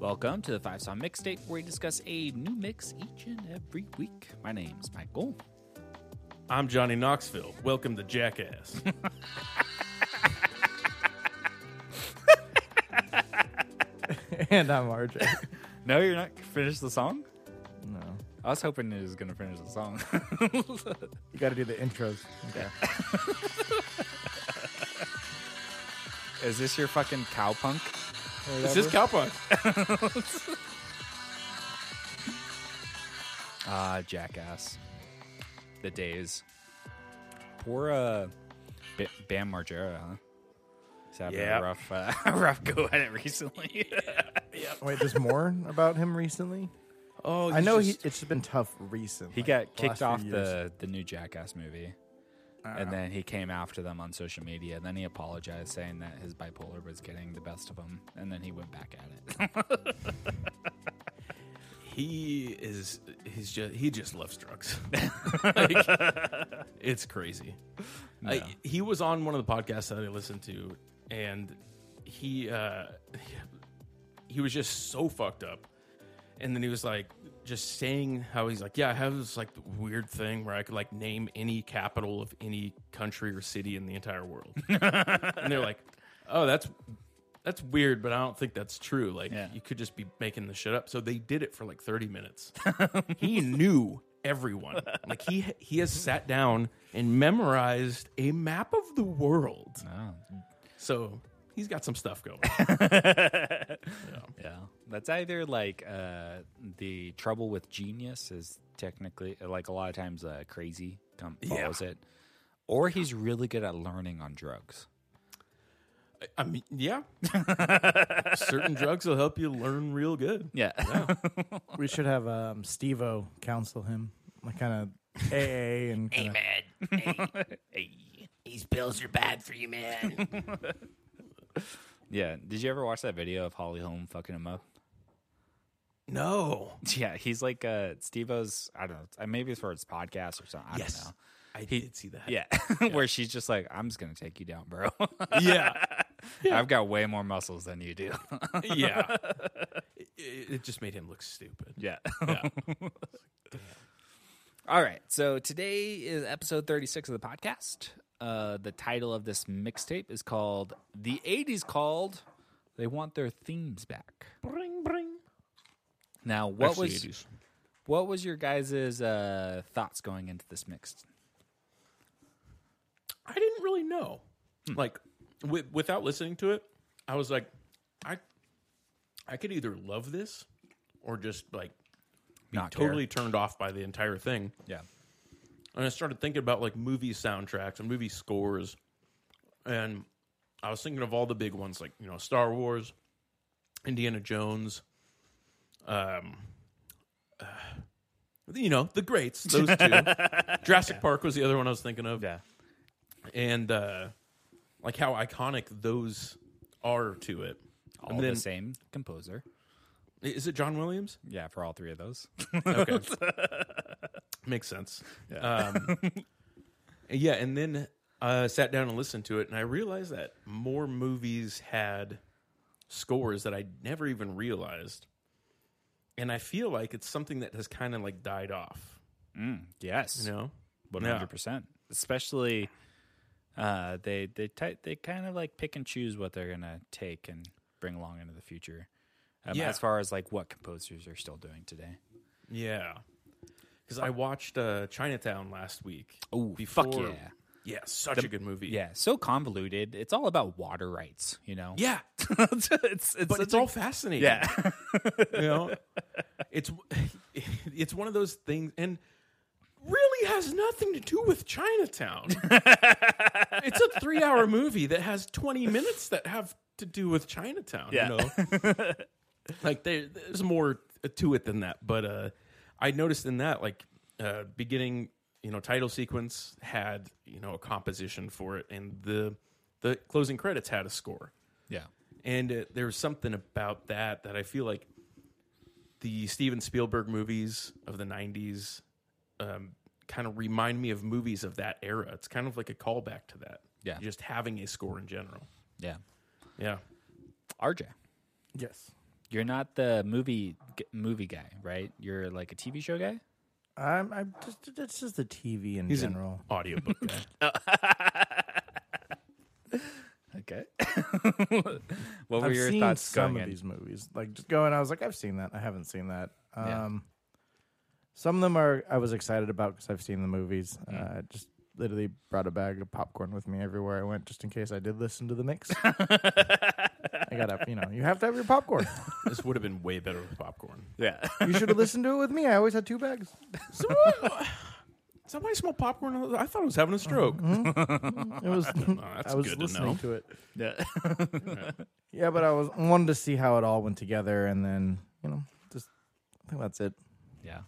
Welcome to the Five Song Mixtape, where we discuss a new mix each and every week. My name's Michael. I'm Johnny Knoxville. Welcome to Jackass. and I'm RJ. No, you're not finished the song. No, I was hoping it was gonna finish the song. you got to do the intros. Okay. Is this your fucking cowpunk? This is Cowpunk. Ah, jackass. The days. Poor uh, B- Bam Margera, huh? He's having Yeah. a rough, uh, rough go at it recently. Wait, there's more about him recently. Oh, I know just, he, it's been tough recently. he got the kicked off the the new Jackass movie, and then he came after them on social media. And then he apologized, saying that his bipolar was getting the best of him, and then he went back at it. he is. He's just. He just loves drugs. Like, it's crazy. I, he was on one of the podcasts that I listened to, and he uh, he was just so fucked up. And then he was like, just saying how he's like, yeah, I have this like weird thing where I could like name any capital of any country or city in the entire world. and they're like, oh, that's that's weird, but I don't think that's true. Like, Yeah. you could just be making the shit up. So they did it for like thirty minutes. he knew everyone. Like he he has sat down and memorized a map of the world. oh, So he's got some stuff going. Yeah, that's either like uh, the trouble with genius is technically like a lot of times uh, crazy come Yeah. follows it, or he's really good at learning on drugs. I mean, yeah. Certain drugs will help you learn real good. Yeah, We should have um, Steve-O counsel him, like kind of AA and kinda, man. Hey, these pills are bad for you, man. yeah. Did you ever watch that video of Holly Holm fucking him up? No. Yeah, he's like uh, Steve-O's. I don't know. Maybe it's for his podcast or something. I Yes. don't know. I did see that. Yeah, where she's just like, "I'm just gonna take you down, bro. Yeah. I've got way more muscles than you do." yeah. It, it just made him look stupid. yeah. Yeah. All right. So today is episode 36 of the podcast. Uh, the title of this mixtape is called The 80s Called. They want their themes back. bring, bring. Now, what was 80s. what was your guys' uh, thoughts going into this mix? I didn't really know. Like, wi- without listening to it, I was like, I, I could either love this or just like be Not care. totally turned off by the entire thing. Yeah. And I started thinking about like movie soundtracks and movie scores, and I was thinking of all the big ones like you know Star Wars, Indiana Jones, um, uh, you know the greats. Those two. Jurassic Park was the other one I was thinking of. Yeah. and uh, like how iconic those are to it. All and then the same composer. Is it John Williams? Yeah, for all three of those. Okay, makes sense. Um, yeah, and then I sat down and listened to it, and I realized that more movies had scores that I never even realized, and I feel like it's something that has kind of like died off. yes. You know, One hundred percent. Especially, uh, they they ty- they kind of like pick and choose what they're gonna take and bring along into the future. Um, Yeah. As far as like what composers are still doing today. yeah. Because I watched uh, Chinatown last week. Oh, fuck yeah. Yeah, such a good movie. Yeah, so convoluted. It's all about water rights, you know. Yeah, it's, it's, but it's a- all fascinating. yeah. you know, it's it's one of those things, and really has nothing to do with Chinatown. it's a three-hour movie that has twenty minutes that have to do with Chinatown. Yeah. You know, like there, there's more to it than that. But uh, I noticed in that, like uh, beginning, you know, title sequence had you know a composition for it, and the the closing credits had a score. yeah. And uh, there's something about that that I feel like the Steven Spielberg movies of the 90s um, kind of remind me of movies of that era. It's kind of like a callback to that. Yeah. Just having a score in general. Yeah. Yeah. RJ. Yes. You're not the movie g- movie guy, right? You're like a TV show guy. I'm, I'm just it's just the TV in He's general. an audiobook guy. Okay. what were I've your seen thoughts some going of in? these movies. Like just going, I was like, I've seen that. I haven't seen that. Yeah. Um, Some of them are I was excited about because I've seen the movies. Hmm. Uh, just literally brought a bag of popcorn with me everywhere I went, just in case I did listen to the mix. I gotta, you know, you have to have your popcorn. this would have been way better with popcorn. Yeah. You should have listened to it with me. I always had two bags. Somebody smell popcorn? I thought I was having a stroke. Mm-hmm. Mm-hmm. It was. that's I was good to listening know. to it. yeah. Yeah, but I was wanted to see how it all went together, and then you know, just I think that's it. Yeah.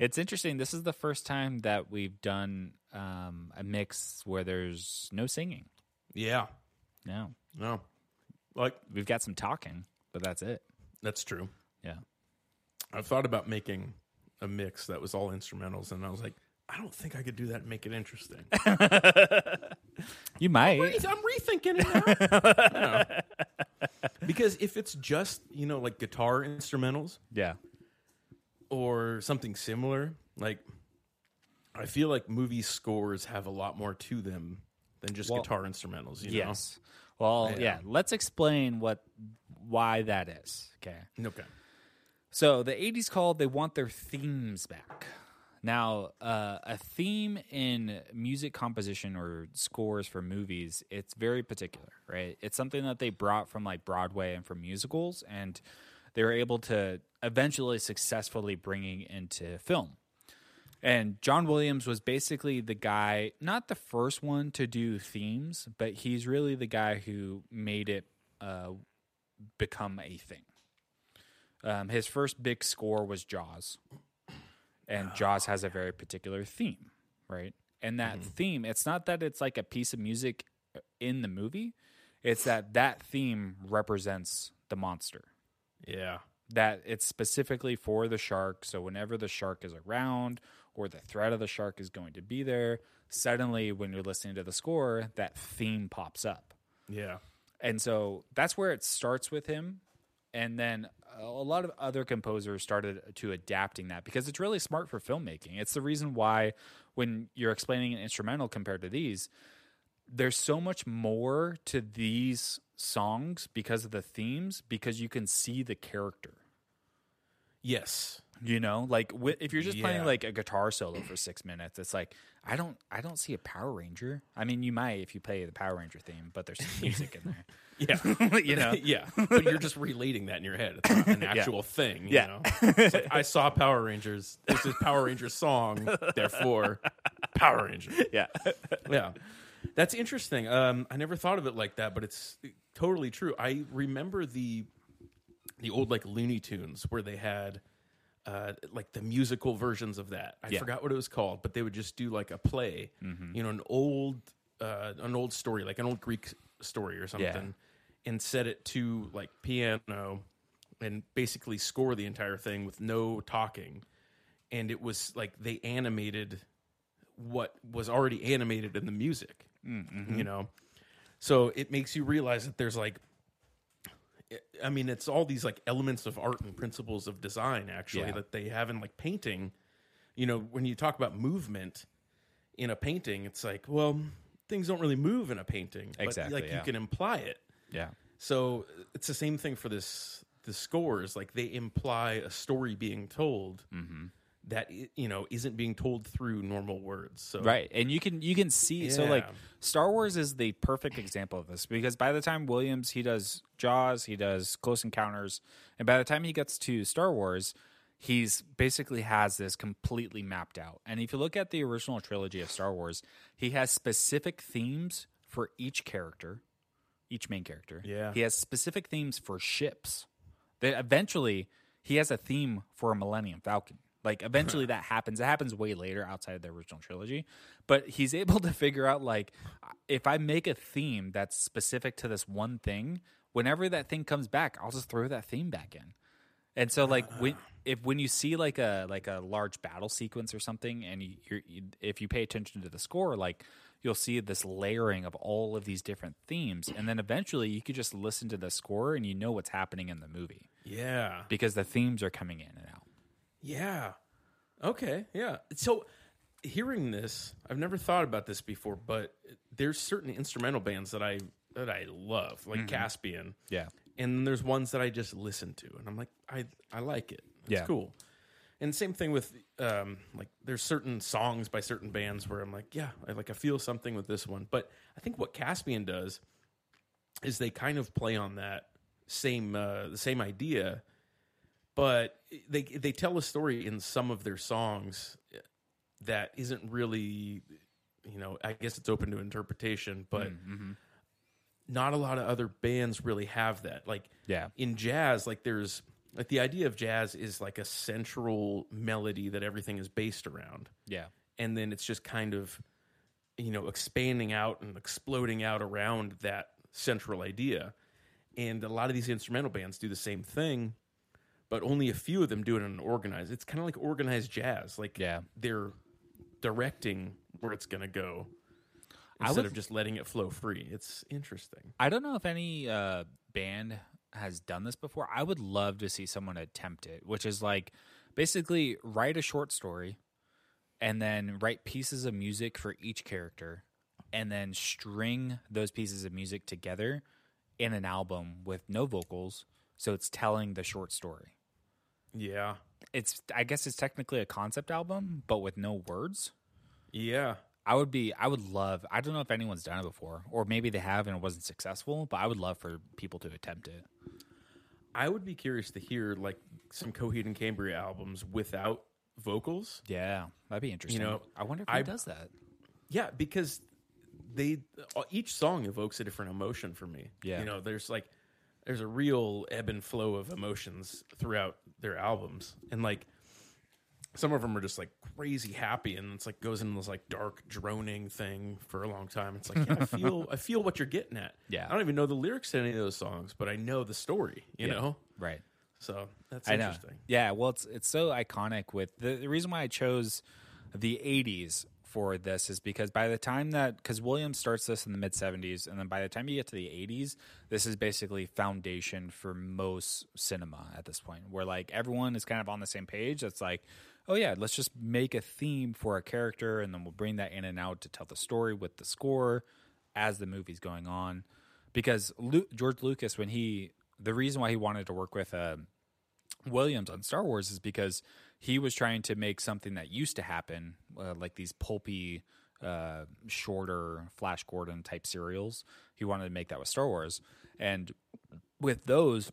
It's interesting. This is the first time that we've done um, a mix where there's no singing. Yeah. No. No. Like, We've got some talking, but that's it. that's true. Yeah. I've thought about making a mix that was all instrumentals, and I was like, I don't think I could do that and make it interesting. You might. I'm rethinking it now. Because if it's just, you know, like guitar instrumentals Yeah. or something similar, like I feel like movie scores have a lot more to them than just Well, guitar instrumentals, you Yes. Well, Yeah. yeah. Let's explain what why that is. Okay. Okay. So the 80s called they want their themes back. Now, uh, a theme in music composition or scores for movies, it's very particular, right? It's something that they brought from like Broadway and from musicals, and they were able to eventually successfully bringing into film. And John Williams was basically the guy, not the first one to do themes, but he's really the guy who made it uh, become a thing. Um, his first big score was Jaws, and Jaws has a very particular theme, right? And that theme, it's not that it's like a piece of music in the movie; it's that that theme represents the monster. Yeah. That it's specifically for the shark. So whenever the shark is around, or the threat of the shark is going to be there, suddenly when you're listening to the score, that theme pops up. Yeah. And so that's where it starts with him. And then a lot of other composers started to adapting that because it's really smart for filmmaking. It's the reason why when you're explaining an instrumental compared to these, there's so much more to these songs because of the themes because you can see the character. Yes. You know, like wi- if you're just playing like a guitar solo for six minutes, it's like I don't, I don't see a Power Ranger. I mean, you might if you play the Power Ranger theme, but there's some music in there. Yeah. you know, yeah. But you're just relating that in your head. It's not an actual thing. You Yeah. Know? Like, I saw Power Rangers. This is Power Rangers song. Therefore, Power ranger yeah, Yeah. That's interesting. Um, I never thought of it like that, but it's totally true. I remember the the old like Looney Tunes where they had uh, like the musical versions of that. I Yeah. forgot what it was called, but they would just do like a play, you know, an old uh, an old story, like an old Greek story or something, and set it to like piano and basically score the entire thing with no talking. And it was like they animated what was already animated in the music, you know? So it makes you realize that there's like, I mean, it's all these like elements of art and principles of design actually Yeah. that they have in like painting. You know, when you talk about movement in a painting, it's like, well, things don't really move in a painting. but, Exactly, Like yeah. you can imply it. yeah, So it's the same thing for this the scores. Like they imply a story being told Mm-hmm. That you know isn't being told through normal words. So right. And you can you can see so like Star Wars is the perfect example of this because by the time Williams he does Jaws, he does Close Encounters, and by the time he gets to Star Wars, he's basically has this completely mapped out. And if you look at the original trilogy of Star Wars, he has specific themes for each character, each main character. Yeah. He has specific themes for ships. That eventually he has a theme for a Millennium Falcon. Like eventually that happens. It happens way later outside of the original trilogy, but he's able to figure out like if I make a theme that's specific to this one thing, whenever that thing comes back, I'll just throw that theme back in. And so like uh. when if when you see like a like a large battle sequence or something, and you, if you pay attention to the score, like you'll see this layering of all of these different themes, and then eventually you could just listen to the score and you know what's happening in the movie Yeah. because the themes are coming in and out. Yeah. Okay. Yeah. So hearing this, I've never thought about this before, but there's certain instrumental bands that I that I love, like Caspian, Yeah, and then there's ones that I just listen to, and I'm like, I I like it. It's Yeah. cool. And same thing with um, like there's certain songs by certain bands where I'm like, yeah, I like I feel something with this one. But I think what Caspian does is they kind of play on that same uh, the same idea, but they they tell a story in some of their songs that isn't really, you know, I guess it's open to interpretation, but Mm-hmm. not a lot of other bands really have that. Like Yeah. in jazz, like there's like the idea of jazz is like a central melody that everything is based around yeah, and then it's just kind of you know expanding out and exploding out around that central idea and a lot of these instrumental bands do the same thing but only a few of them do it in an organized it's kind of like organized jazz like Yeah. they're directing where it's going to go instead would- of just letting it flow free it's interesting I don't know if any uh, band has done this before. I would love to see someone attempt it, which is like basically write a short story and then write pieces of music for each character and then string those pieces of music together in an album with no vocals. So it's telling the short story. Yeah It's, I guess it's technically a concept album, but with no words. yeah I would be, I would love, I don't know if anyone's done it before, or maybe they have and it wasn't successful, but I would love for people to attempt it. I would be curious to hear like some Coheed and Cambria albums without vocals. Yeah, that'd be interesting. You know, I wonder if I- he does that. Yeah, because they each song evokes a different emotion for me. Yeah. you know, there's like there's a real ebb and flow of emotions throughout their albums, and like some of them are just like crazy happy, and it's like goes into this like dark droning thing for a long time. It's like yeah, I feel I feel what you're getting at. Yeah. I don't even know the lyrics to any of those songs, but I know the story. You Yeah. know, Right. so that's I know. interesting. Yeah, well, it's it's so iconic. With the, the reason why I chose the '80s for this is because by the time that because Williams starts this in the mid '70s, and then by the time you get to the '80s, this is basically foundation for most cinema at this point, where like everyone is kind of on the same page. It's like, oh yeah, let's just make a theme for a character, and then we'll bring that in and out to tell the story with the score as the movie's going on. Because George Lucas, when he the reason why he wanted to work with um, Williams on Star Wars is because he was trying to make something that used to happen, uh, like these pulpy, uh, shorter Flash Gordon type serials. He wanted to make that with Star Wars, and with those,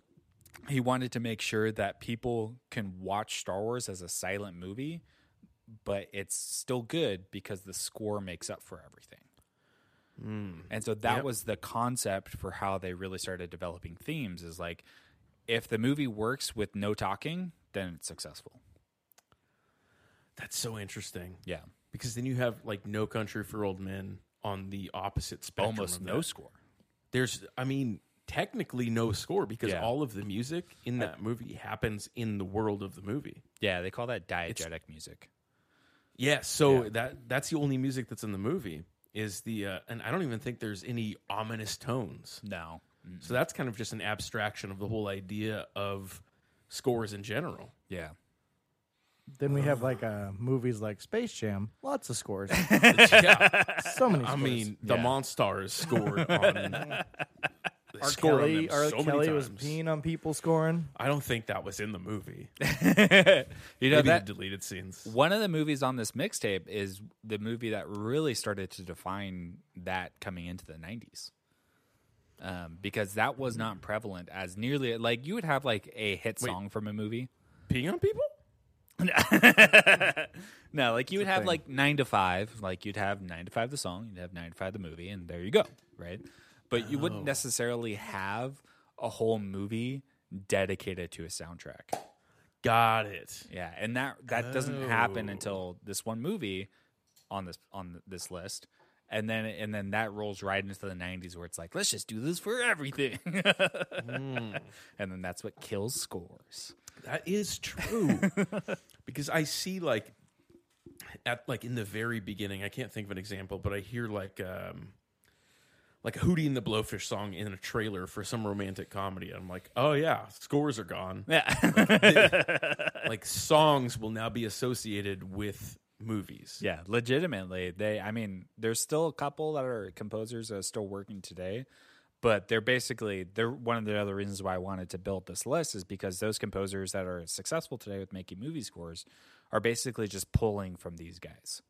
he wanted to make sure that people can watch Star Wars as a silent movie, but it's still good because the score makes up for everything. And so that Yep. was the concept for how they really started developing themes is like if the movie works with no talking, then it's successful. That's so interesting. Yeah. because then you have like No Country for Old Men on the opposite spectrum. Almost of no that. score. There's, I mean, technically no score because Yeah. all of the music in that movie happens in the world of the movie. Yeah, they call that diegetic music. Yeah, so Yeah. that that's the only music that's in the movie is the, uh, and I don't even think there's any ominous tones. No. So that's kind of just an abstraction of the whole idea of scores in general. Yeah. Then we have like uh, movies like Space Jam, lots of scores, yeah, so many. I Scores. mean, the Yeah. Monstars scored on. R. scored on Kelly, them R. so many Kelly was times. peeing on people scoring. I don't think that was in the movie. you know Maybe that the deleted scenes. one of the movies on this mixtape is the movie that really started to define that coming into the 90s. Um, because that was not prevalent as nearly like you would have like a hit Wait. song from a movie. Peeing on people? no, like you would have like nine to five, like you'd have nine to five the song, you'd have nine to five the movie, and there you go, right? But you wouldn't necessarily have a whole movie dedicated to a soundtrack. Got it. Yeah, and that that doesn't happen Oh. until this one movie on this on this list. And then and then that rolls right into the 90s where it's like let's just do this for everything. Hmm. And then that's what kills scores. That is true. because I see like at like in the very beginning, I can't think of an example, but I hear like um like a Hootie and the Blowfish song in a trailer for some romantic comedy. I'm like, oh yeah, scores are gone. Yeah. like songs will now be associated with movies. Yeah, legitimately. They I mean, there's still a couple that are composers that are still working today, but they're basically they're one of the other reasons why I wanted to build this list is because those composers that are successful today with making movie scores are basically just pulling from these guys.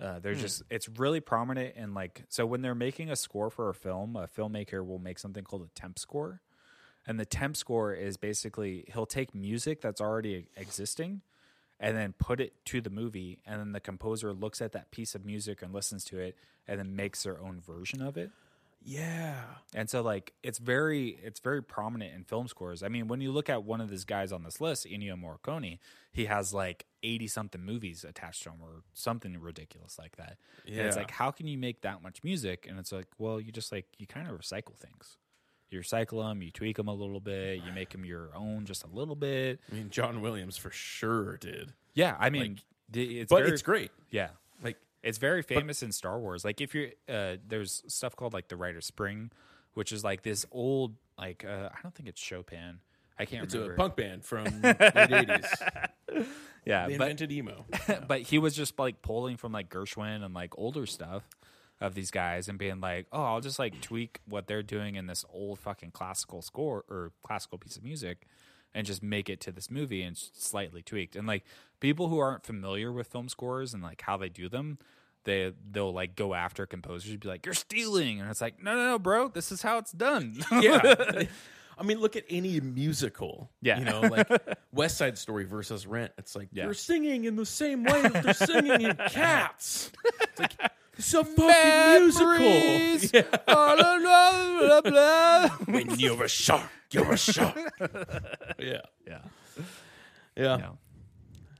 Uh, they're just it's really prominent in like so when they're making a score for a film, a filmmaker will make something called a temp score. And the temp score is basically he'll take music that's already existing and then put it to the movie and then the composer looks at that piece of music and listens to it and then makes their own version of it Yeah. and so like it's very it's very prominent in film scores. I mean when you look at one of these guys on this list ennio morricone he has like 80 something movies attached to him or something ridiculous like that. And it's like how can you make that much music? And it's like well you just like you kind of recycle things. You recycle them you tweak them a little bit you make them your own just a little bit. I mean, John Williams for sure did. yeah i mean the- it's But very, it's great. yeah. Like it's very famous in Star Wars. Like if you're uh there's stuff called like the Rite of Spring, which is like this old like uh I don't think it's Chopin. I can't remember. it's remember. a punk band from late 80s. yeah, They but invented emo. but he was just like pulling from like Gershwin and like older stuff of these guys and being like, "Oh, I'll just like tweak what they're doing in this old fucking classical score or classical piece of music and just make it to this movie and slightly tweaked." And like people who aren't familiar with film scores and like how they do them, they they'll like go after composers and be like, "You're stealing." And it's like, "No, no, no, bro. This is how it's done." yeah. I mean, look at any musical. Yeah. You know, like West Side Story versus Rent. It's like Yeah. they're singing in the same way that they're singing in Cats. It's like it's a fucking musical. Memories. Yeah. Blah, blah, blah, blah. When you're a shark, you're a shark. yeah. yeah. Yeah. Yeah.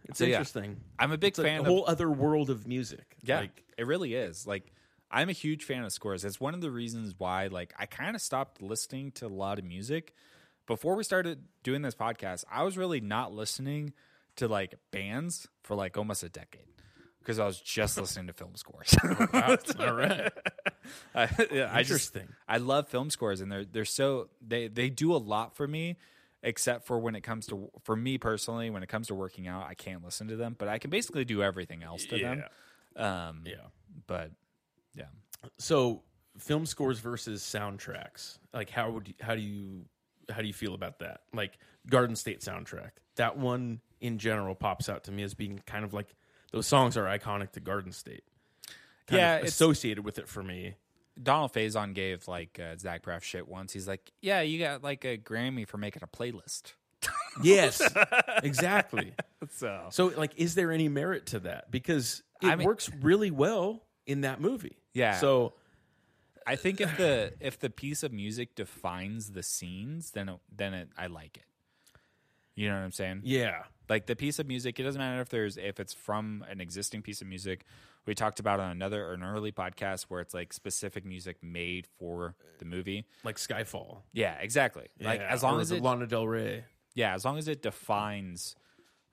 It's So, yeah. interesting. I'm a big It's like fan a of whole other world of music. Yeah, Like, it really is. Like, I'm a huge fan of scores. It's one of the reasons why, like, I kind of stopped listening to a lot of music before we started doing this podcast. I was really not listening to like bands for like almost a decade because I was just listening to film scores. wow. All right. I, yeah, I just Interesting. I love film scores, and they're they're so they they do a lot for me. Except for when it comes to for me personally, when it comes to working out, I can't listen to them, but I can basically do everything else to them. Um, Yeah. but yeah, So, film scores versus soundtracks. Like, how would you, how do you how do you feel about that? Like Garden State soundtrack. That one in general pops out to me as being kind of like those songs are iconic to Garden State. Kind Yeah, associated with it for me. Donald Faison gave like uh, Zach Braff shit once. He's like, "Yeah, you got like a Grammy for making a playlist." Yes, exactly. So So, like, is there any merit to that? Because it I mean- works really well in that movie. Yeah. So, I think if the if the piece of music defines the scenes, then it, then it, I like it. You know what I'm saying? yeah, Like the piece of music, it doesn't matter if there's if it's from an existing piece of music. We talked about on another or an early podcast where it's like specific music made for the movie. like Skyfall. Yeah, exactly. Like as long as it Lana Del Rey. yeah, as long as it defines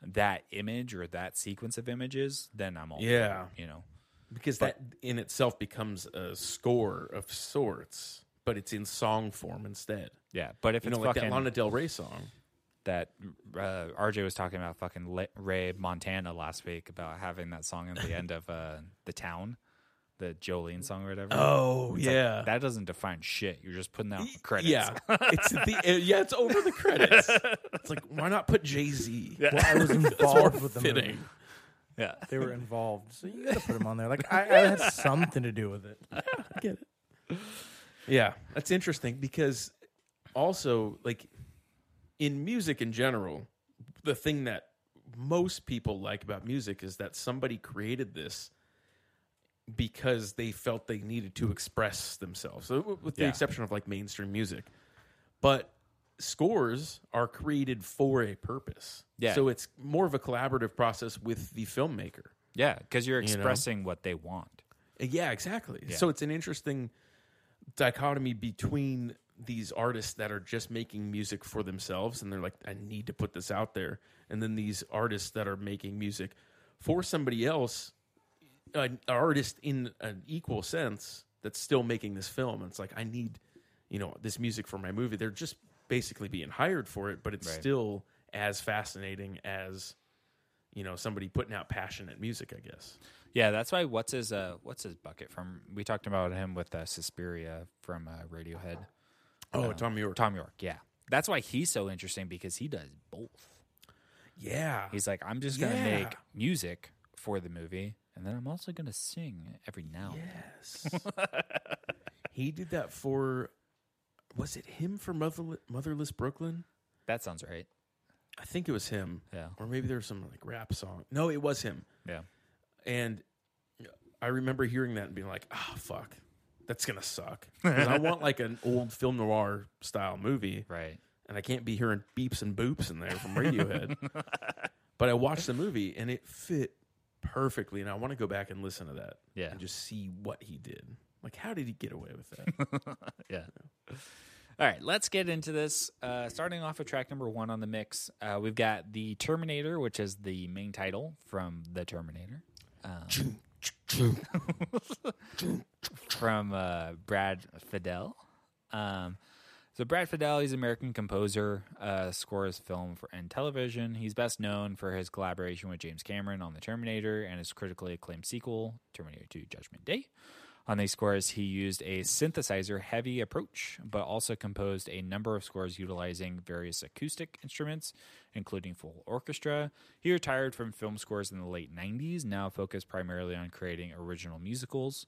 that image or that sequence of images, then I'm all Yeah. you know. because that in itself becomes a score of sorts, but it's in song form instead. Yeah, but if You it's know, like fucking that Lana Del Rey song. That uh, RJ was talking about fucking Ray Montana last week about having that song at the end of uh, the town, the Jolene song or whatever. Oh It's like, yeah, that doesn't define shit. You're just putting out credits. yeah. it's the uh, yeah, it's over the credits. It's like why not put Jay Z? Well, I was involved with the fitting. movie. yeah. They were involved, so you got to put them on there. Like I, I had something to do with it. I get it. Yeah, that's interesting because also like in music in general, the thing that most people like about music is that somebody created this because they felt they needed to express themselves. So, with the Yeah. exception of like mainstream music. But scores are created for a purpose. Yeah. So it's more of a collaborative process with the filmmaker. Yeah, because you're You know? expressing what they want. Yeah, exactly. Yeah. So it's an interesting dichotomy between these artists that are just making music for themselves and they're like I need to put this out there and then these artists that are making music for somebody else an artist in an equal sense that's still making this film and it's like I need you know this music for my movie they're just basically being hired for it but it's Right. still as fascinating as you know somebody putting out passionate music I guess Yeah, that's why. What's his uh, What's his bucket from? We talked about him with uh, Suspiria from uh, Radiohead. Oh Thom Yorke Thom Yorke. Yeah, that's why he's so interesting because he does both. yeah He's like, I'm just gonna Yeah. make music for the movie, and then I'm also gonna sing every now. and then. Yes. he did that for was it him for Motherless, Motherless Brooklyn? That sounds right. I think it was him. Yeah. Or maybe there was some like rap song. No, it was him. Yeah. And I remember hearing that and being like, "Ah, fuck. That's going to suck." I want like an old film noir style movie Right. and I can't be hearing beeps and boops in there from Radiohead. but I watched the movie and it fit perfectly and I want to go back and listen to that Yeah. and just see what he did. Like how did he get away with that? Yeah. All right, let's get into this. Uh, starting off with track number one on the mix, uh, we've got the Terminator, which is the main title from the Terminator. Um, from uh, Brad Fiedel. Um, so Brad Fiedel, he's an American composer, uh, scores film for and television. He's best known for his collaboration with James Cameron on The Terminator and his critically acclaimed sequel, Terminator 2: Judgment Day. On these scores, he used a synthesizer heavy approach, but also composed a number of scores utilizing various acoustic instruments, including full orchestra. He retired from film scores in the late 90s, now focused primarily on creating original musicals.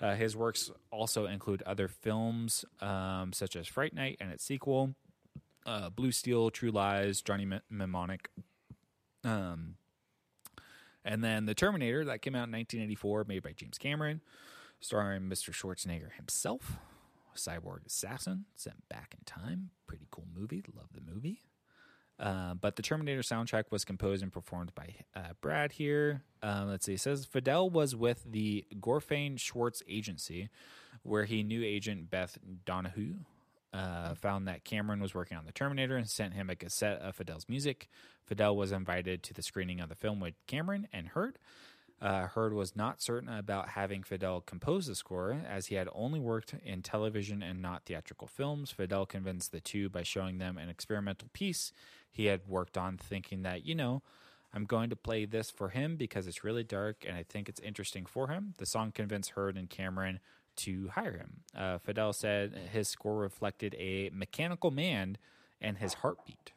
Uh, his works also include other films um, such as Fright Night and its sequel, uh, Blue Steel, True Lies, Johnny M- Mnemonic. Um, and then The Terminator, that came out in 1984, made by James Cameron, starring Mr. Schwarzenegger himself, cyborg assassin sent back in time. Pretty cool movie. Love the movie. Uh, but the Terminator soundtrack was composed and performed by uh, Brad here. Um, let's see. It says Fiedel was with the Gorfaine Schwartz agency, where he knew agent Beth Donahue. Uh, found that Cameron was working on the Terminator and sent him a cassette of Fiedel's music. Fiedel was invited to the screening of the film with Cameron and Hurd. Uh, Hurd was not certain about having Fiedel compose the score, as he had only worked in television and not theatrical films. Fiedel convinced the two by showing them an experimental piece he had worked on, thinking that, you know, I'm going to play this for him because it's really dark and I think it's interesting for him. The song convinced Hurd and Cameron to hire him. Uh, Fiedel said his score reflected a mechanical man and his heartbeat.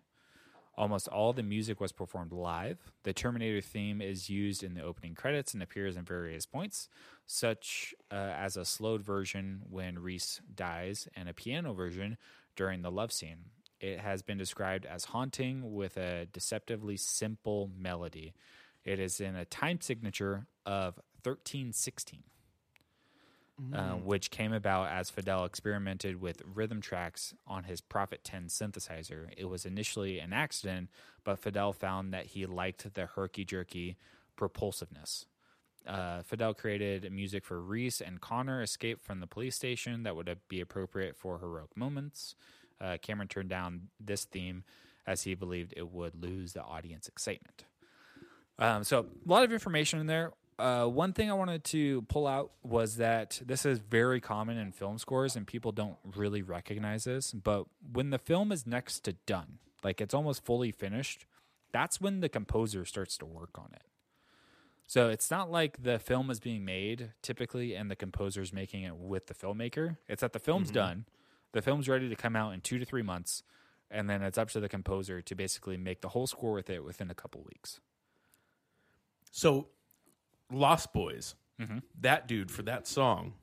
Almost all the music was performed live. The Terminator theme is used in the opening credits and appears in various points, such uh, as a slowed version when Reese dies and a piano version during the love scene. It has been described as haunting with a deceptively simple melody. It is in a time signature of 1316 uh, which came about as Fiedel experimented with rhythm tracks on his Prophet 10 synthesizer. It was initially an accident, but Fiedel found that he liked the herky jerky propulsiveness. Uh, Fiedel created music for Reese and Connor escape from the police station that would be appropriate for heroic moments. Uh, Cameron turned down this theme as he believed it would lose the audience excitement. Um, so a lot of information in there. Uh, one thing I wanted to pull out was that this is very common in film scores, and people don't really recognize this. But when the film is next to done, like it's almost fully finished, that's when the composer starts to work on it. So it's not like the film is being made typically, and the composer's making it with the filmmaker. It's that the film's done, the film's ready to come out in two to three months, and then it's up to the composer to basically make the whole score with it within a couple weeks. So, Lost Boys, mm-hmm. that dude for that song,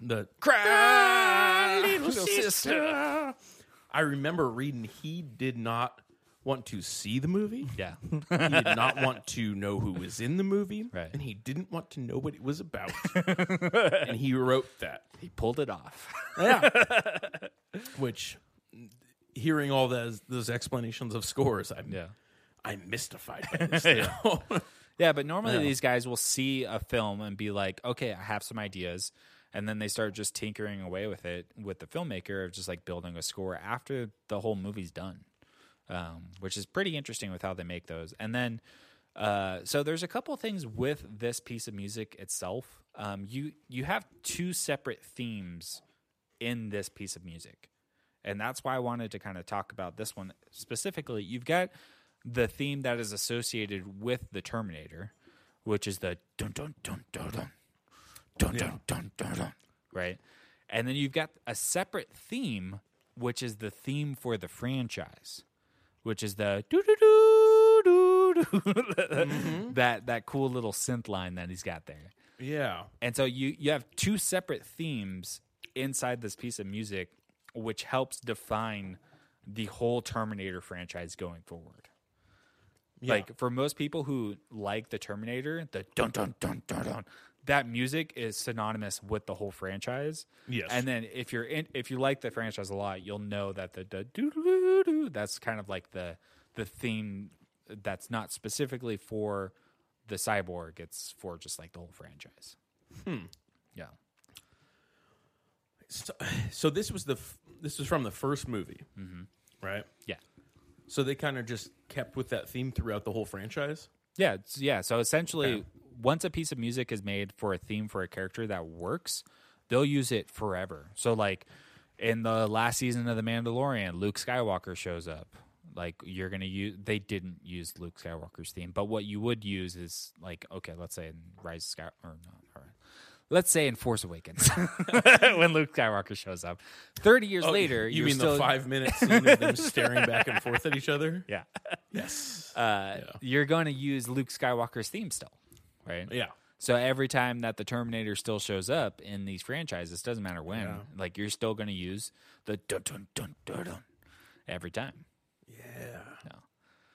the Cry, little sister. I remember reading he did not want to see the movie. Yeah. He did not want to know who was in the movie, Right. and he didn't want to know what it was about. and he wrote that, he pulled it off. yeah. Which, hearing all those those explanations of scores, I'm yeah. I'm mystified by this now. Yeah, but normally Yeah. these guys will see a film and be like, okay, I have some ideas. and then they start just tinkering away with it with the filmmaker of just like building a score after the whole movie's done, um, which is pretty interesting with how they make those. And then, uh, so there's a couple things with this piece of music itself. Um, you you have two separate themes in this piece of music, and that's why I wanted to kind of talk about this one specifically. You've got the theme that is associated with the Terminator, which is the dun dun dun dun dun dun dun dun dun dun, right? And then you've got a separate theme, which is the theme for the franchise which is the doo doo doo doo doo that that cool little synth line that he's got there. Yeah. And so you you have two separate themes inside this piece of music, which helps define the whole Terminator franchise going forward. Yeah. Like for most people who like the Terminator, the dun dun dun dun dun, that music is synonymous with the whole franchise. Yes. And then if you're in, if you like the franchise a lot, you'll know that the the doo doo doo that's kind of like the the theme that's not specifically for the cyborg. It's for just like the whole franchise. Hmm. Yeah. So, so this was the f- this was from the first movie, right? Yeah. So they kind of just kept with that theme throughout the whole franchise. Yeah, yeah. So essentially, Okay. Once a piece of music is made for a theme for a character that works, they'll use it forever. So, like in the last season of The Mandalorian, Luke Skywalker shows up. Like you're gonna use, they didn't use Luke Skywalker's theme, but what you would use is like, okay, let's say in Rise of Sky or not, all right. Let's say in Force Awakens, when Luke Skywalker shows up, thirty years later, Oh, you you're mean still, the five minute scene of them staring back and forth at each other? Yeah, Yes. uh, you're going to use Luke Skywalker's theme still, right? yeah. So every time that the Terminator still shows up in these franchises, doesn't matter when, Yeah. like you're still going to use the dun dun dun dun dun every time. Yeah.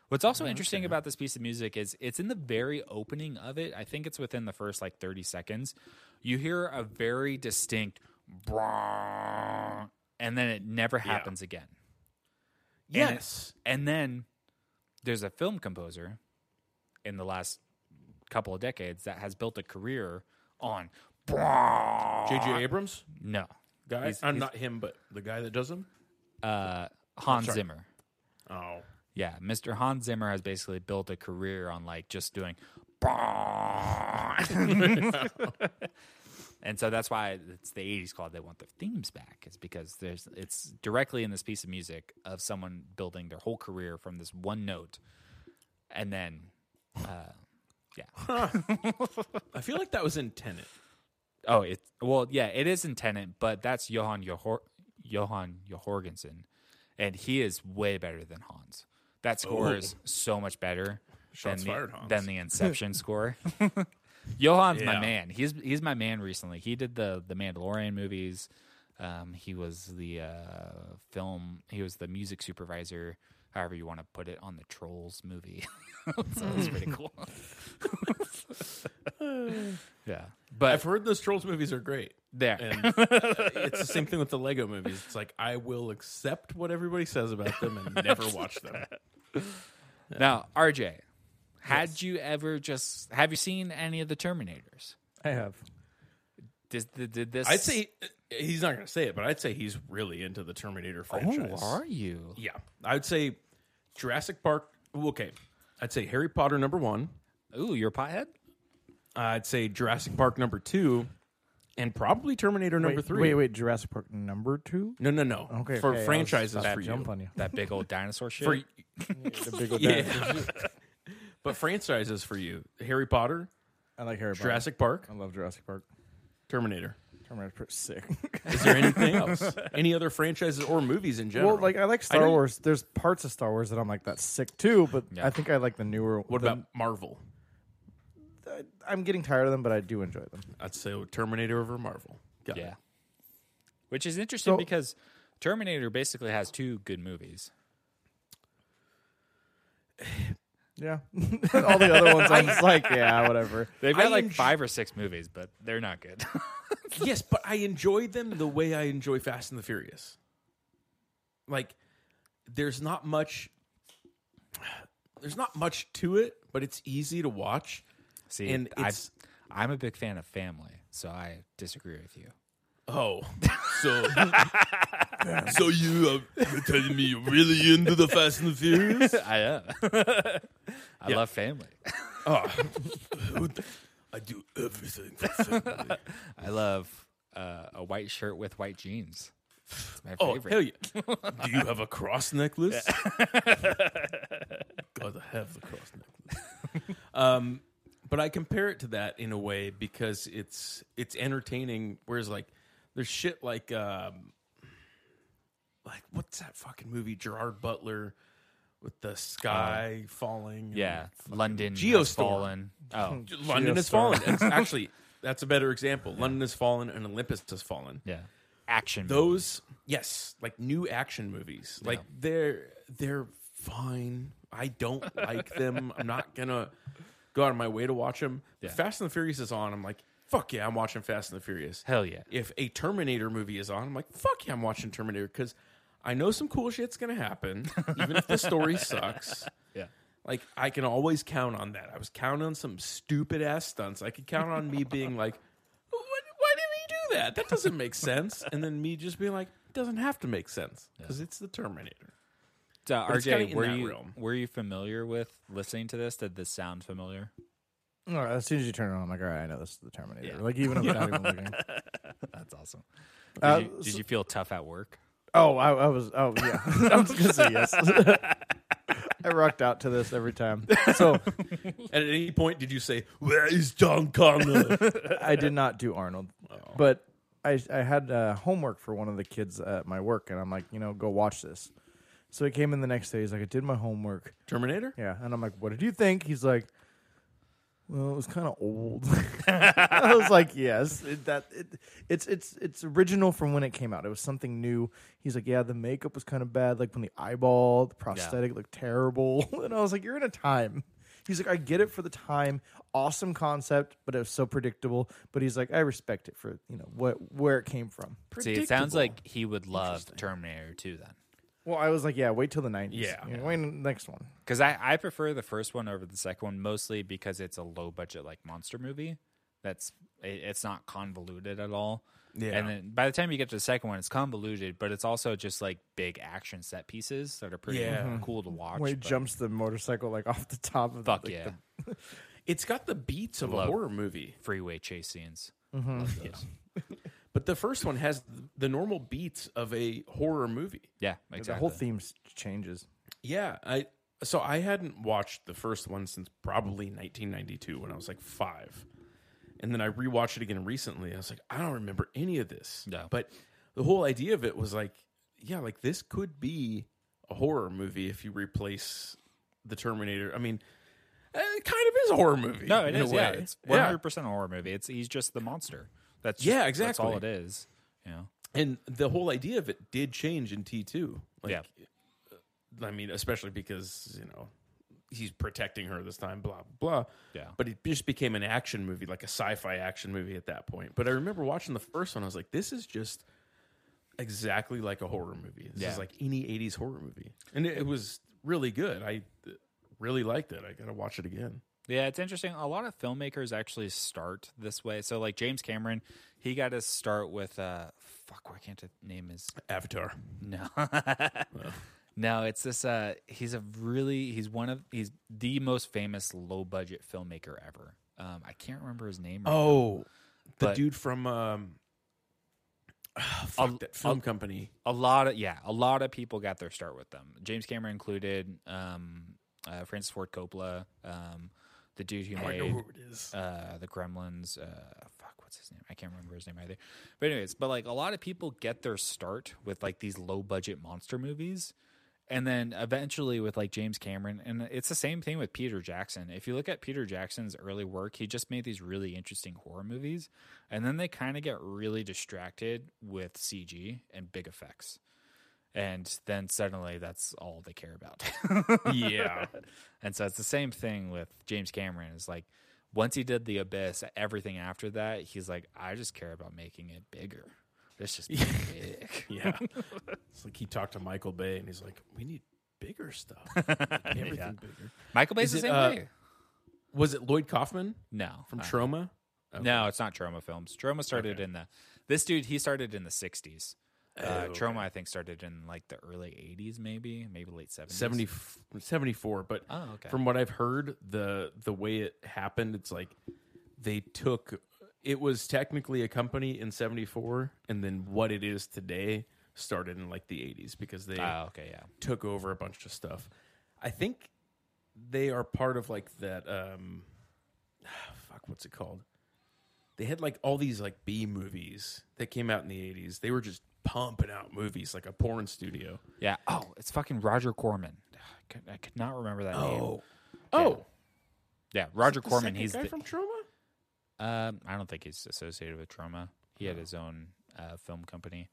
What's also interesting about this piece of music is it's in the very opening of it. I think it's within the first like 30 seconds. You hear a very distinct and then it never happens again. And it- Yes. And then there's a film composer in the last couple of decades that has built a career on J.J. Abrams no guy. He's- I'm he's- not him, but the guy that does him. uh, Hans sorry. Zimmer. Oh. Yeah, Mr. Hans Zimmer has basically built a career on like just doing And so that's why it's the 80s called they want their themes back is because there's it's directly in this piece of music of someone building their whole career from this one note and then uh yeah. I feel like that was in Tenet. Oh, it well, yeah, it is in Tenet, but that's Johan Johor, Johan Jorgensen, and he is way better than Hans. That score Oh. is so much better than the, fired, than the Inception score. Johan's my man. He's he's my man recently. He did the the Mandalorian movies. Um, he was the uh, film. He was the music supervisor, however you want to put it, on the Trolls movie. so it was pretty cool. yeah, but I've heard those Trolls movies are great. there. And uh, it's the same thing with the Lego movies. It's like I will accept what everybody says about them and never watch them. Now, RJ, had you ever just have you seen any of the Terminators? I have. Did, did, did this? I'd say he's not going to say it, but I'd say he's really into the Terminator franchise. Oh, are you? Yeah, I would say Jurassic Park. Okay, I'd say Harry Potter number one. Ooh, you're a pothead. I'd say Jurassic Park number two, and probably Terminator number wait, three. Wait, wait, Jurassic Park number two? No, no, no. Okay, for okay, I was franchises about to for jump you. on you. That big old dinosaur shit. For the big old Yeah. dinosaurs. but franchises for you: Harry Potter, I like Harry Potter. Jurassic Park, I love Jurassic Park. Terminator. Terminator's pretty sick. Is there anything else? Any other franchises or movies in general? well, like I like Star know- Wars. There's parts of Star Wars that I'm like that's sick too, but Yeah. I think I like the newer. what the- about Marvel? I'm getting tired of them, but I do enjoy them. I'd say Terminator over Marvel. Got yeah, it. which is interesting So- because Terminator basically has two good movies. Yeah, all the other ones I'm just like, yeah, whatever. They've got I like enj- five or six movies, but they're not good. yes, but I enjoy them the way I enjoy Fast and the Furious. Like, there's not much. There's not much to it, but it's easy to watch. See, And I, it's- I'm a big fan of family, so I disagree with you. Oh, so so you are you're telling me you're really into the Fast and the Furious? I am. I Yeah. love family. Oh, I do everything for family. I love uh, a white shirt with white jeans. It's my Oh favorite. hell yeah! Do you have a cross necklace? Gotta have the cross necklace. um, but I compare it to that in a way because it's it's entertaining. Whereas like there's shit like um, like what's that fucking movie? Gerard Butler with the sky falling. Yeah, London has Geostorm. fallen. Oh, London has fallen. It's actually, that's a better example. London has fallen and Olympus has fallen. yeah. Action. Those, yes, like new action movies. Like they're they're fine. I don't like them. I'm not gonna go out of my way to watch them. Yeah. Fast and the Furious is on. I'm like, fuck yeah, I'm watching Fast and the Furious. Hell yeah. If a Terminator movie is on, I'm like, fuck yeah, I'm watching Terminator because I know some cool shit's gonna happen, even if the story sucks. Yeah. Like I can always count on that. I was counting on some stupid ass stunts. I could count on me being like, "What- "Why did he do that? That doesn't make sense." And then me just being like, "It doesn't have to make sense because it's the Terminator." So, But RJ, in were you realm. were you familiar with listening to this? Did this sound familiar? All right, as soon as you turn it on, I'm like, all right, I know this is the Terminator. Yeah. Like even if I'm not even looking. That's awesome. Did, Uh, you, did so- you feel tough at work? Oh, I, I was. Oh, yeah. I was gonna say yes. I rocked out to this every time. So And at any point, did you say, "Where is John Connor?" I did not do Arnold, but I I had uh, homework for one of the kids at my work, and I'm like, you know, go watch this. So he came in the next day. He's like, I did my homework. Terminator? Yeah, and I'm like, what did you think? He's like, well, it was kind of old. I was like, yes, it, that it, it's it's it's original from when it came out. It was something new. He's like, yeah, the makeup was kind of bad. Like when the eyeball, the prosthetic looked terrible, and I was like, you're in a time. He's like, I get it for the time, awesome concept, but it was so predictable. But he's like, I respect it for you know what where it came from. See, it sounds Predictable. like he would love Terminator 2 then. Well, I was like, yeah, wait till the '90s. Yeah. You know, wait the next one. Because I, I prefer the first one over the second one, mostly because it's a low budget like monster movie. That's it, it's not convoluted at all. Yeah. And then by the time you get to the second one, it's convoluted, but it's also just like big action set pieces that are pretty Yeah. cool to watch. When he jumps the motorcycle like off the top of Fuck the, yeah. It's got the beats of a horror movie. Freeway chase scenes. Mm-hmm. Love those. But the first one has the normal beats of a horror movie. Yeah, The whole theme changes. Yeah, I so I hadn't watched the first one since probably 1992 when I was like 5. And then I rewatched it again recently. I was like, I don't remember any of this. No. But the whole idea of it was like, yeah, like this could be a horror movie if you replace the Terminator. I mean, eh, it kind of is a horror movie. No, it in a is. Yeah, it's 100 percent a horror movie. It's he's just the monster. That's just, Yeah, exactly. That's all it is. exactly. is. You know. And the whole idea of it did change in T2. Like, Yeah. I mean, especially because, you know, he's protecting her this time, blah, blah. Yeah. But it just became an action movie, like a sci fi action movie at that point. But I remember watching the first one, I was like, this is just exactly like a horror movie. This Yeah. is like any 80s horror movie. And it, it was really good. I uh, really liked it. I got to watch it again. Yeah, it's interesting. A lot of filmmakers actually start this way. So, like James Cameron, he got to start with uh, fuck. Why can't I name his Avatar. no? no, it's this. Uh, he's a really he's one of he's the most famous low budget filmmaker ever. Um, I can't remember his name. right now. Oh, the But- dude from um, fuck I'll- that film I'll- company. a lot of yeah, a lot of people got their start with them. James Cameron included. Um, uh, Francis Ford Coppola. Um, the dude who made who it is. uh, the Gremlins. Uh, fuck, what's his name? I can't remember his name either. But anyways, but like a lot of people get their start with like these low budget monster movies, and then eventually with like James Cameron, and it's the same thing with Peter Jackson. If you look at Peter Jackson's early work, he just made these really interesting horror movies, and then they kind of get really distracted with CG and big effects. And then suddenly that's all they care about. yeah. And so it's the same thing with James Cameron. It's like once he did The Abyss, everything after that, he's like, I just care about making it bigger. Let's just big. Yeah. it's like he talked to Michael Bay and he's like, we need bigger stuff. Like, everything Yeah. bigger. Michael Bay's Is the it, same uh, way. Was it Lloyd Kaufman No. from uh, Troma? Okay. No, it's not Troma Films. Troma started Okay. in the This dude, he started in the '60s. Uh, Oh, okay. Troma, I think, started in like the early '80s, maybe, maybe late '70s. 70, 74 but Oh, okay. from what i've heard the the way it happened it's like they took it was technically a company in 74 and then what it is today started in like the 80s because they Oh, okay, yeah. took over a bunch of stuff i think they are part of like that um fuck what's it called they had like all these like b movies that came out in the 80s they were just pumping out movies like a porn studio Yeah. Oh, it's fucking Roger Corman. I could, I could not remember that name. oh Yeah, Roger The Corman. He's guy the, from Troma Um, I don't think he's associated with Troma. He had his own uh, film company.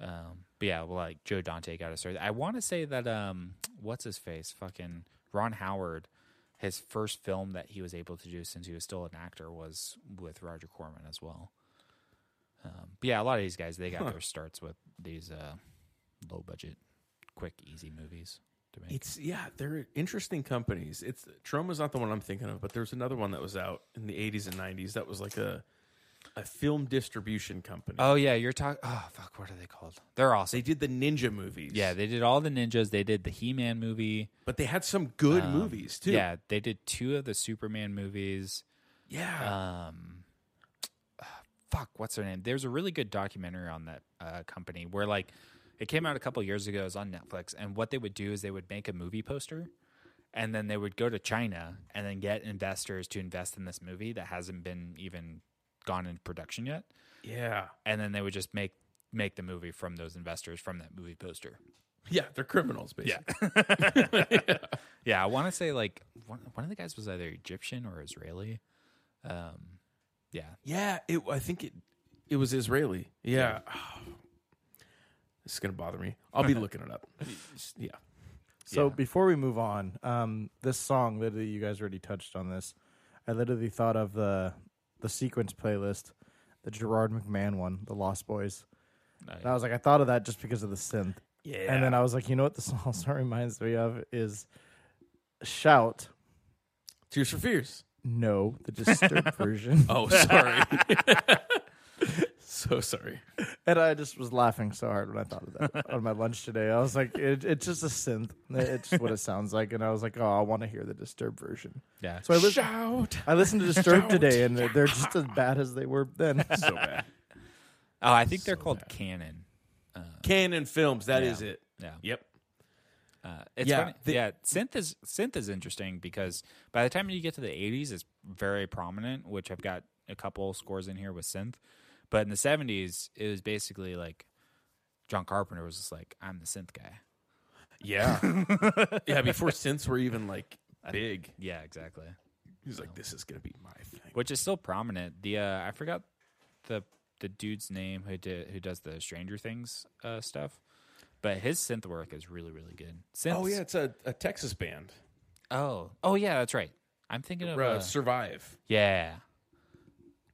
Um, but yeah, well, like Joe Dante got a start. I want to say that um, what's his face? Fucking Ron Howard. His first film that he was able to do since he was still an actor was with Roger Corman as well. Um, but yeah, a lot of these guys they got Huh. their starts with these uh, low budget, quick, easy movies to make. It's yeah, they're interesting companies. It's Troma's not the one I'm thinking of, but there's another one that was out in the 80s and 90s that was like a a film distribution company. oh yeah, you're talking. Oh fuck, what are they called? They're awesome. they did the ninja movies. yeah, they did all the ninjas. They did the He Man movie. but they had some good Um, movies too. Yeah, they did two of the Superman movies. yeah. Um, fuck, what's her name? There's a really good documentary on that uh, company where like it came out a couple years ago. It was on Netflix, and what they would do is they would make a movie poster, and then they would go to China and then get investors to invest in this movie that hasn't been even gone into production yet, yeah, and then they would just make make the movie from those investors from that movie poster. yeah, they're criminals basically. Yeah, I want to say like one, one of the guys was either Egyptian or Israeli. Um, yeah, Yeah, it, I think it it was Israeli. Yeah. This is gonna bother me. I'll be looking it up. Yeah. So Yeah. before we move on, um, this song literally you guys already touched on this. I literally thought of the the sequence playlist, the Gerard McMahon one, the Lost Boys. And I was like, I thought of that just because of the synth. Yeah. And then I was like, you know what the song also reminds me of is Shout. Tears for Fears. No, the Disturbed version. Oh, sorry. so sorry. And I just was laughing so hard when I thought of that on my lunch today. I was like, it, it's just a synth. It's what it sounds like. And I was like, oh, I want to hear the Disturbed version. yeah. So I listened. Shout. I listened to Disturbed Shout. today, and they're, they're just as bad as they were then. So bad. Oh, I think they're called Cannon. Uh, Cannon Films. That Yeah. is it. Yeah. Yep. Uh, it's Yeah, funny. the- yeah, synth is synth is interesting because by the time you get to the 80s, it's very prominent. Which I've got a couple scores in here with synth, but in the 70s, it was basically like John Carpenter was just like, "I'm the synth guy." Yeah. yeah. Before synths were even like big, Yeah, exactly. he's like, "This is gonna be my thing." Which is still prominent. The uh, I forgot the the dude's name who did who does the Stranger Things uh, stuff, but his synth work is really really good. Synths, Oh yeah, it's a, a Texas band. Oh, oh yeah, that's right. I'm thinking of Uh, uh, Survive. yeah.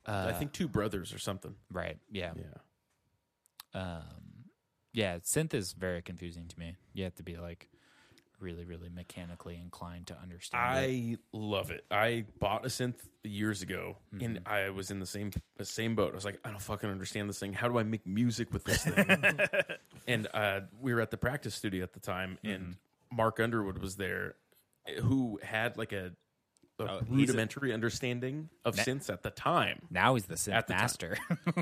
I Uh, think two brothers or something. right. Yeah. Yeah. Um, yeah. Synth is very confusing to me. You have to be like really, really mechanically inclined to understand it. I love it. I bought a synth years ago, and I was in the same the same boat. I was like, I don't fucking understand this thing. How do I make music with this thing? and uh, we were at the practice studio at the time, and Mark Underwood was there, who had like a, a Oh, he's a- rudimentary understanding of Na- synths at the time. Now he's the synth At the master.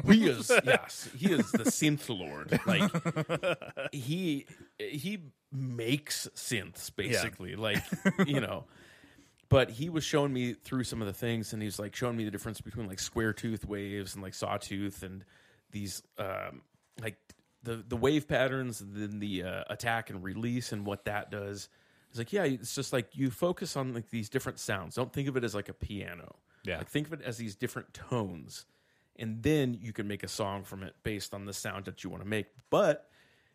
he is yes he is the synth lord like he he makes synths basically like you know. But he was showing me through some of the things and he was like showing me the difference between like square tooth waves and like sawtooth and these um like the the wave patterns and then the uh, attack and release and what that does. It's like yeah it's just like you focus on like these different sounds. Don't think of it as like a piano. Yeah. like think of it as these different tones and then you can make a song from it based on the sound that you want to make. But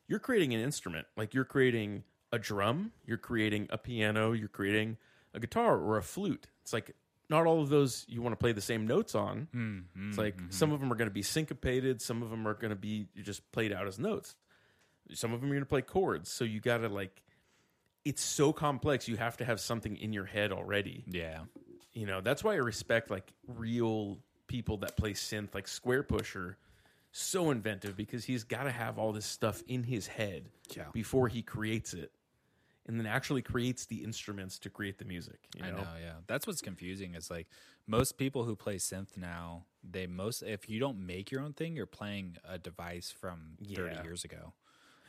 you're creating an instrument. Like you're creating a drum you're creating a piano you're creating a guitar or a flute. It's like not all of those you want to play the same notes on. Mm, it's like some of them are going to be syncopated some of them are going to be just played out as notes. Some of them are going to play chords. So you got to like it's so complex you have to have something in your head already. Yeah. you know that's why i respect like real people that play synth like Squarepusher so inventive because he's got to have all this stuff in his head Yeah. before he creates it, and then actually creates the instruments to create the music. You I know, know, yeah. That's what's confusing. Is like most people who play synth now, they most if you don't make your own thing, you're playing a device from 30 Yeah. years ago.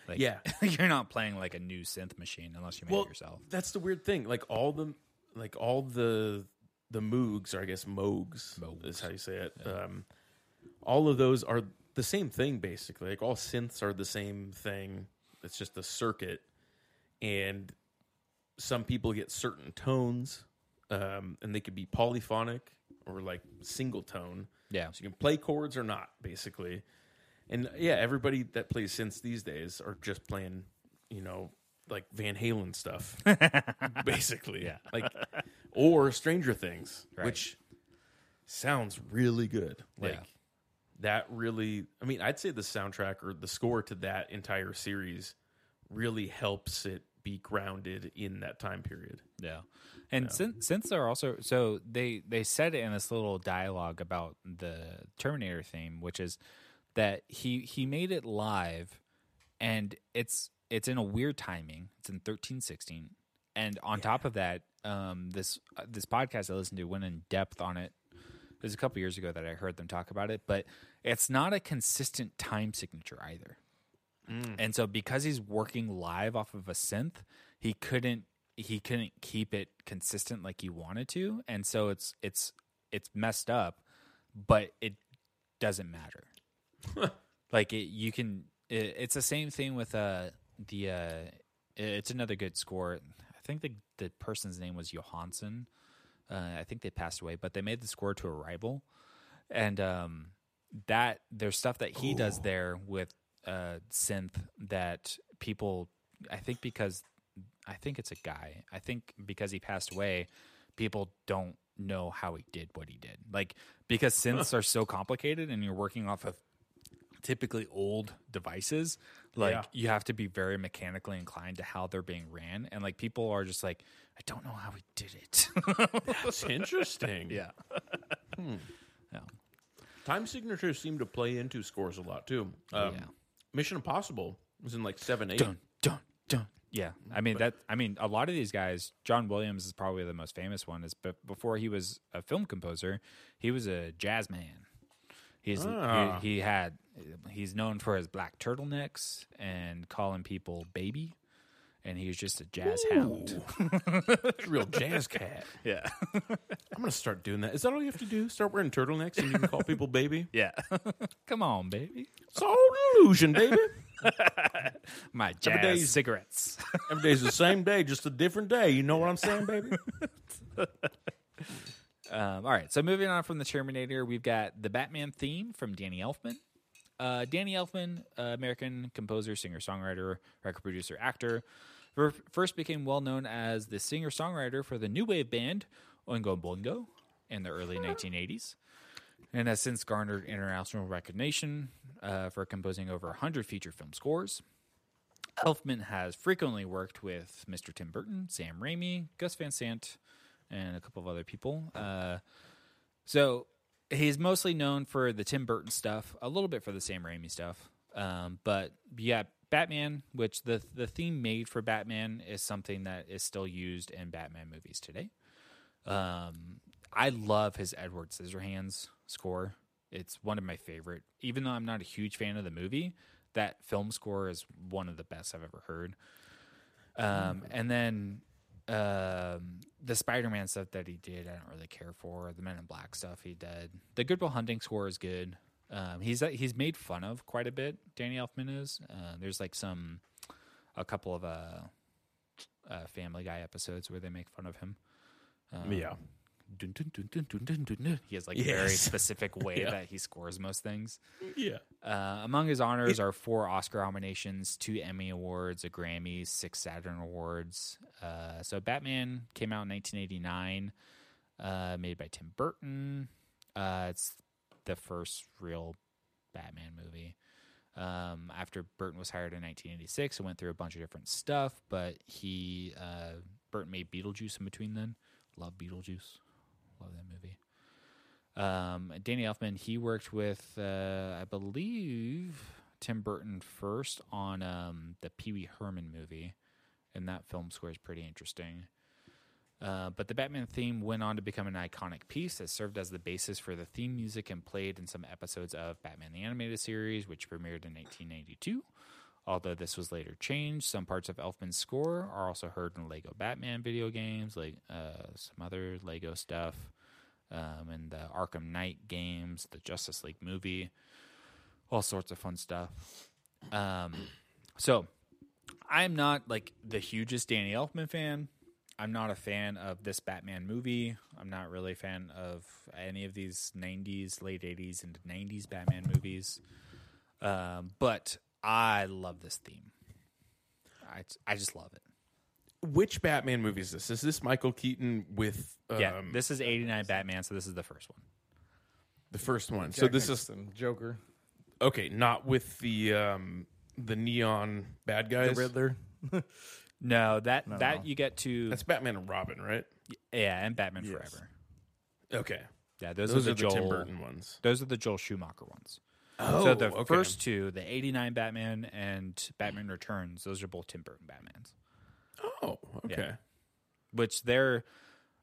Like, Yeah. you're not playing like a new synth machine unless you make it yourself. That's the weird thing. Like all the like all the the Moogs, or I guess Moogs, Moogs. is how you say it. Um, all of those are the same thing basically. Like all synths are the same thing. It's just a circuit, and some people get certain tones, um, and they could be polyphonic or like single tone. Yeah. So you can play chords or not, basically. And yeah, everybody that plays synths these days are just playing, you know, like Van Halen stuff, basically. Yeah. Like, or Stranger Things, Right. which sounds really good. Like, Yeah. That really, I mean, I'd say the soundtrack or the score to that entire series really helps it be grounded in that time period. Yeah, and since since they're also so they they said it in this little dialogue about the Terminator theme, which is that he he made it live, and it's it's in a weird timing. It's in thirteen sixteen, and on top of that, um, this uh, this podcast I listened to went in depth on it. It was a couple years ago that I heard them talk about it, but it's not a consistent time signature either. And so because he's working live off of a synth, he couldn't he couldn't keep it consistent like he wanted to, and so it's it's it's messed up, but it doesn't matter. like it, you can. It, it's the same thing with uh the uh it's another good score. I think the the person's name was Jóhannsson. Uh, I think they passed away, but they made the score to Arrival, and um, that there's stuff that he does there with uh, synth that people. I think because I think it's a guy. I think because he passed away, people don't know how he did what he did. Like because synths are so complicated, and you're working off of typically old devices like Yeah. you have to be very mechanically inclined to how they're being ran and like people are just like i don't know how he did it That's interesting. yeah Time signatures seem to play into scores a lot too. Um, Yeah. Mission Impossible was in like seven, eight. dun dun dun yeah i mean that i mean a lot of these guys john williams is probably the most famous one is but before he was a film composer he was a jazz man he's Ah. he, he had he's known for his black turtlenecks and calling people baby and he was just a jazz hound real jazz cat. yeah I'm gonna start doing that. Is that all you have to do? Start wearing turtlenecks and you can call people baby. yeah come on baby It's all an illusion, baby. my Every jazz day's- cigarettes Every day's the same day, just a different day. You know what I'm saying, baby? Um, all right, so moving on from the Terminator, we've got the Batman theme from Danny Elfman. Uh, Danny Elfman, uh, American composer, singer, songwriter, record producer, actor, first became well known as the singer songwriter for the new wave band Oingo Boingo in the early 1980s, and has since garnered international recognition uh, for composing over 100 feature film scores. Elfman has frequently worked with Mr. Tim Burton, Sam Raimi, Gus Van Sant, and a couple of other people. Uh, so he's mostly known for the Tim Burton stuff, a little bit for the Sam Raimi stuff. Um, but yeah, Batman, which the the theme made for Batman is something that is still used in Batman movies today. Um, I love his Edward Scissorhands score. It's one of my favorite. Even though I'm not a huge fan of the movie, that film score is one of the best I've ever heard. Um, and then um, the Spider-Man stuff that he did, I don't really care for. The Men in Black stuff he did. The Good Will Hunting score is good. Um, he's he's made fun of quite a bit. Danny Elfman is. Uh, there's like some a couple of uh, uh, Family Guy episodes where they make fun of him. Um, yeah. Dun, dun, dun. He has like a very specific way Yeah. that he scores most things. Yeah. Uh, among his honors are four Oscar nominations, two Emmy Awards, a Grammy, six Saturn Awards. Uh, so Batman came out in 1989, uh, made by Tim Burton. Uh, it's the first real Batman movie. Um, after Burton was hired in 1986, it went through a bunch of different stuff, but he uh, Burton made Beetlejuice in between then. Love Beetlejuice. Love that movie. Um, Danny Elfman, he worked with, uh, I believe, Tim Burton first on um, the Pee Wee Herman movie, and that film score is pretty interesting. Uh, but the Batman theme went on to become an iconic piece that served as the basis for the theme music and played in some episodes of Batman the Animated Series, which premiered in 1892. Although this was later changed, some parts of Elfman's score are also heard in Lego Batman video games, like uh, some other Lego stuff, um, and the Arkham Knight games, the Justice League movie, all sorts of fun stuff. Um, so, I'm not like the hugest Danny Elfman fan. I'm not a fan of this Batman movie. I'm not really a fan of any of these 90s, late 80s, into 90s Batman movies. Um, but I love this theme. I, I just love it. Which Batman movie is this? Is this Michael Keaton with um, yeah, this is 89 Batman, so this is the first one. the first one? so Jack this is Nicholson, Joker, okay, not with the um, the neon bad the guys. Riddler. No, that No. that you get to That's Batman and Robin, right? yeah, and Batman Yes. Forever. Okay, Yeah, those, those, are are the the Joel. Tim Burton ones. Those are the Joel Schumacher ones. Oh, so the okay. first two, the 89 Batman and Batman Returns, those are both Tim Burton Batmans. Oh, okay. which they're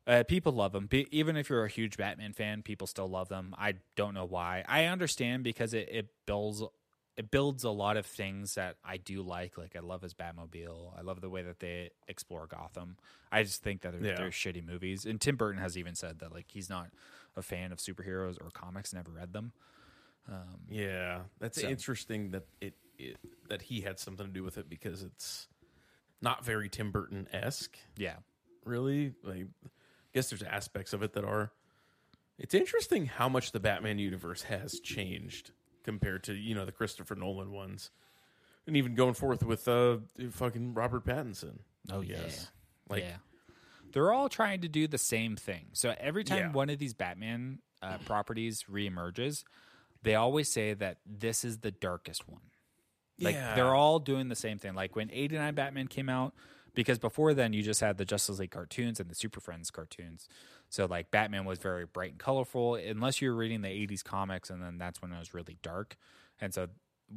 uh, people love them. Be, even if you're a huge Batman fan, people still love them. I don't know why. I understand because it, it builds it builds a lot of things that I do like. Like I love his Batmobile. I love the way that they explore Gotham. I just think that they're, Yeah. they're shitty movies. And Tim Burton has even said that like he's not a fan of superheroes or comics. Never read them. Yeah, that's So- interesting that it, it that he had something to do with it because it's not very Tim Burton esque. Yeah, really. Like, I guess there's aspects of it that are. It's interesting how much the Batman universe has changed compared to you know the Christopher Nolan ones, and even going forth with uh fucking Robert Pattinson. Oh, yes, yeah. like yeah. They're all trying to do the same thing. So every time Yeah. one of these Batman uh, properties reemerges, they always say that this is the darkest one. Like Yeah. they're all doing the same thing. Like when 89 Batman came out, because before then you just had the Justice League cartoons and the Super Friends cartoons. So like Batman was very bright and colorful, unless you're reading the 80s comics, and then that's when it was really dark. And so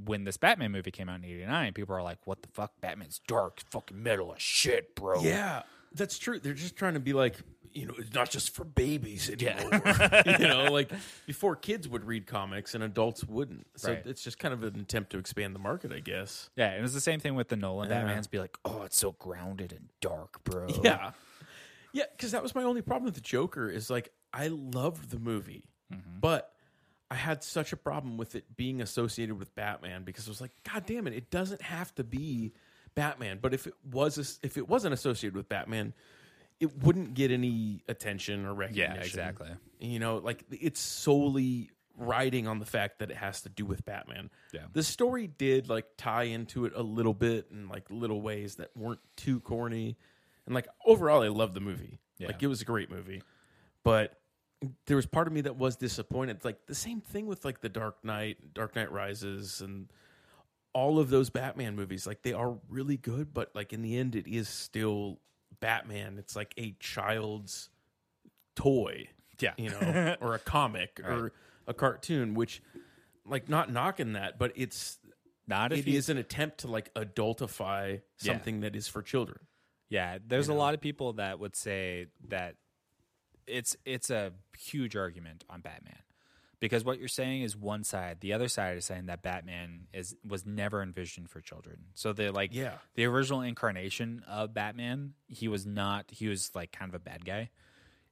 when this Batman movie came out in '89, people are like, "What the fuck? Batman's dark, fucking metal as shit, bro." yeah, that's true. They're just trying to be like you know, it's not just for babies anymore. Yeah. you know, like before kids would read comics and adults wouldn't. So Right. it's just kind of an attempt to expand the market, I guess. Yeah, and it's the same thing with the Nolan Yeah. Batmans. Be like, oh, it's so grounded and dark, bro. Yeah. Yeah, because that was my only problem with the Joker is like I loved the movie, mm-hmm. but I had such a problem with it being associated with Batman because it was like, God damn it, it doesn't have to be Batman. But if it was if it wasn't associated with Batman, it wouldn't get any attention or recognition. yeah, exactly. You know, like it's solely riding on the fact that it has to do with Batman. Yeah. The story did like tie into it a little bit in like little ways that weren't too corny. And like overall I loved the movie. Yeah. Like it was a great movie. But there was part of me that was disappointed. Like the same thing with like The Dark Knight, Dark Knight Rises and all of those Batman movies. Like they are really good, but like in the end it is still Batman. It's like a child's toy Yeah, you know, or a comic or a cartoon, which like not knocking that, but it's not if it you is an attempt to like adultify Yeah. something that is for children. Yeah, there's a lot of people that would say that it's it's a huge argument on Batman because what you're saying is one side, the other side is saying that Batman is was never envisioned for children. So the like Yeah. the original incarnation of Batman, he was not he was like kind of a bad guy.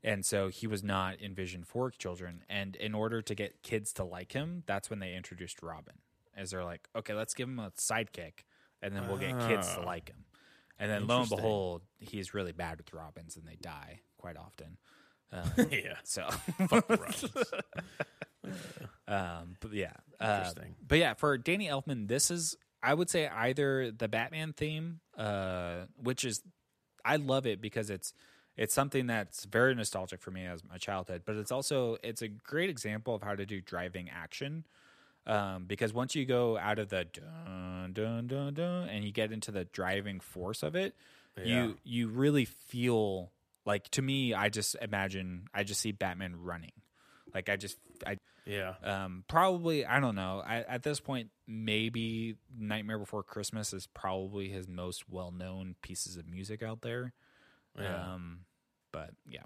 And so he was not envisioned for children. And in order to get kids to like him, that's when they introduced Robin. As they're like, okay, let's give him a sidekick, and then we'll get kids to Ah. like him. And then lo and behold, he's really bad with Robins, and they die quite often. Uh, yeah. so, Fuck the um, but yeah, uh, Interesting. but yeah, for Danny Elfman, this is I would say either the Batman theme, uh, which is I love it because it's it's something that's very nostalgic for me as my childhood, but it's also it's a great example of how to do driving action. Um, because once you go out of the dun dun dun dun and you get into the driving force of it, Yeah. you you really feel like to me, I just imagine I just see Batman running. Like I just I Yeah. um probably I don't know. I, at this point maybe Nightmare Before Christmas is probably his most well known pieces of music out there. Yeah. Um but yeah.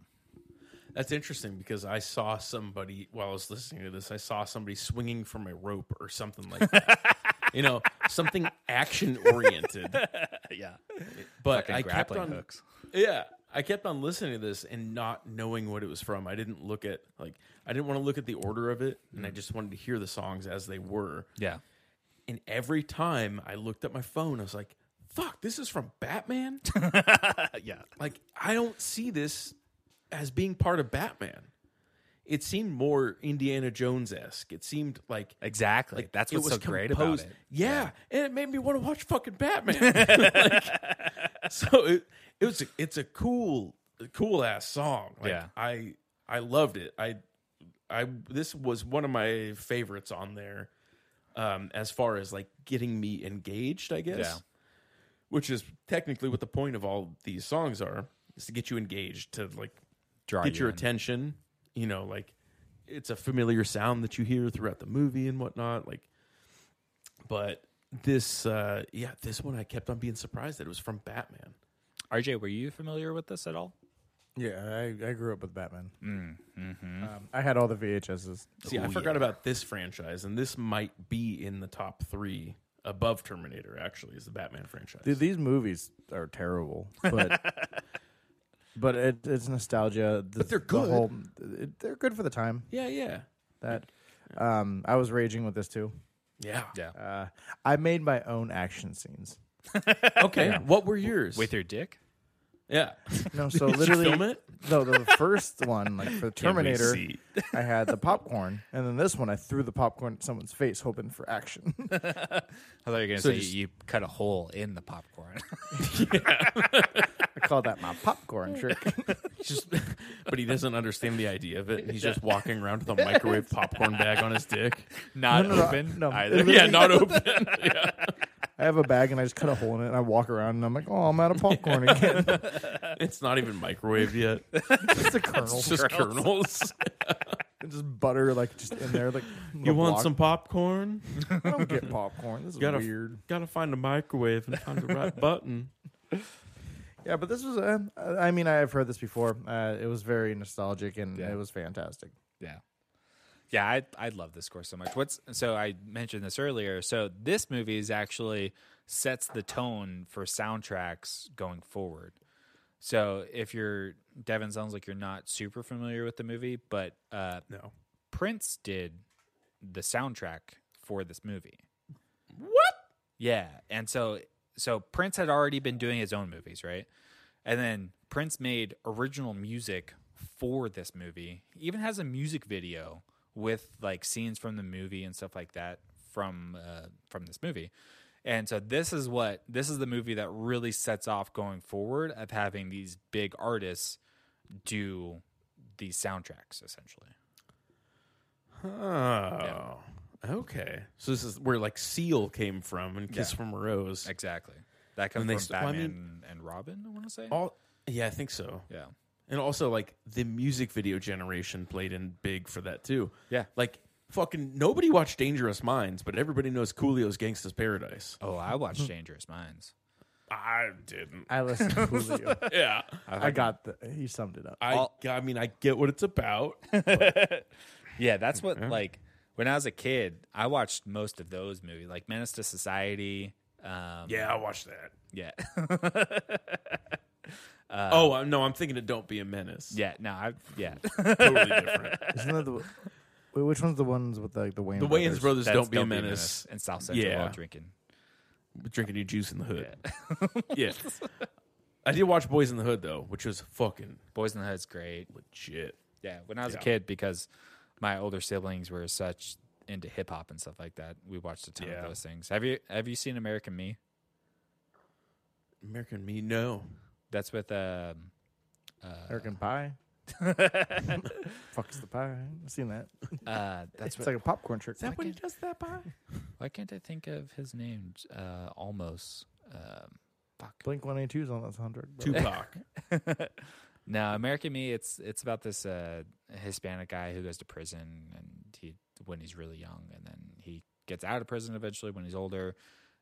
That's interesting because I saw somebody while I was listening to this. I saw somebody swinging from a rope or something like that. you know, something action oriented. yeah. But Fucking I kept grappling on, hooks. yeah, I kept on listening to this and not knowing what it was from. I didn't look at like I didn't want to look at the order of it, and I mm. just wanted to hear the songs as they were. Yeah. And every time I looked at my phone, I was like, "Fuck, this is from Batman." yeah. like I don't see this as being part of Batman. It seemed more Indiana Jones esque. It seemed like Exactly. like That's it what's was so great composed- about it. Yeah, and it made me want to watch fucking Batman. Like, so it, it was a, it's a cool cool ass song. Like, Yeah. I I loved it. I I this was one of my favorites on there. Um, as far as like getting me engaged, I guess. Yeah. Which is technically what the point of all these songs are, is to get you engaged, to like Draw get you your in. attention. You know, like it's a familiar sound that you hear throughout the movie and whatnot. Like, but this, uh yeah, this one I kept on being surprised that it was from Batman. RJ, were you familiar with this at all? Yeah, I, I grew up with Batman. Mm, mm-hmm. Um, I had all the VHSs. See, I forgot about this franchise, and this might be in the top three above Terminator. Actually, is the Batman franchise. Dude, these movies are terrible, but but it, it's nostalgia. The, But they're the good. whole- it, they're good for the time. yeah, yeah, That um, I was raging with this too. yeah. Yeah. Uh, I made my own action scenes. Okay, what were yours? With your dick? yeah, No, so Did you literally, film it? no, the first one, like for the Terminator, see. I had the popcorn, and then this one, I threw the popcorn at someone's face, hoping for action. I thought you were gonna So say just- you cut a hole in the popcorn. I call that my popcorn trick. just, but he doesn't understand the idea of it. He's just walking around with a microwave popcorn bag on his dick. Not No, no, no, open no. either. Yeah, not open. Yeah. I have a bag, and I just cut a hole in it, and I walk around, and I'm like, "Oh, I'm out of popcorn again." It's not even microwaved yet. just a kernel, It's just kernels. and just butter, like just in there. Like You want block. some popcorn? I don't get popcorn. This is Gotta- weird. Gotta find a microwave and find the right button. Yeah, but this was. Uh, I mean, I've heard this before. Uh, it was very nostalgic, and Yeah. it was fantastic. Yeah. Yeah, I I love this score so much. What's so I mentioned this earlier. So this movie is actually sets the tone for soundtracks going forward. So if you're Devin sounds like you're not super familiar with the movie, but uh, No. Prince did the soundtrack for this movie. What? Yeah, and so so Prince had already been doing his own movies, right? And then Prince made original music for this movie. He even has a music video with like scenes from the movie and stuff like that from uh, from this movie. And so this is what this is the movie that really sets off going forward of having these big artists do these soundtracks essentially. Oh. Okay. So this is where like Seal came from and Kiss Yeah. from a Rose. Exactly. That comes And they from st- well, I Batman mean- and Robin, I want to say. All yeah, I think so. yeah. And also like the music video generation played in big for that too. Yeah. Like fucking nobody watched Dangerous Minds, but everybody knows Coolio's Gangsta's Paradise. Oh, I watched Dangerous Minds. I didn't. I listened to Julio. Yeah. I got the. He summed it up. I All- I mean I get what it's about. Yeah, that's what like when I was a kid, I watched most of those movies, like Menace to Society. Um, yeah, I watched that. yeah, oh uh, no, I'm thinking of Don't Be a Menace. yeah. No, I yeah. totally different. Isn't that the? Wait, which one's the ones with like the Wayne? The Wayans brothers That's don't be a menace. and South Central Yeah. while drinking. Drinking your juice in the hood. Yeah. I did watch Boys in the Hood though, which was fucking Boys in the Hood's great. legit. Yeah, when I was Yeah. a kid, because my older siblings were such into hip hop and stuff like that, we watched a ton Yeah. of those things. Have you Have you seen American Me? American Me, no. That's with um, American Pie. Fuck's the pie. I've seen that. uh, that's It's what, like a popcorn trick. Is that when he does that pie? why can't I think of his name? Uh, almost. Um, fuck. Blink One Eighty Two is on that soundtrack. but- Tupac. No, American Me. It's it's about this uh, Hispanic guy who goes to prison, and he when he's really young, and then he gets out of prison eventually when he's older,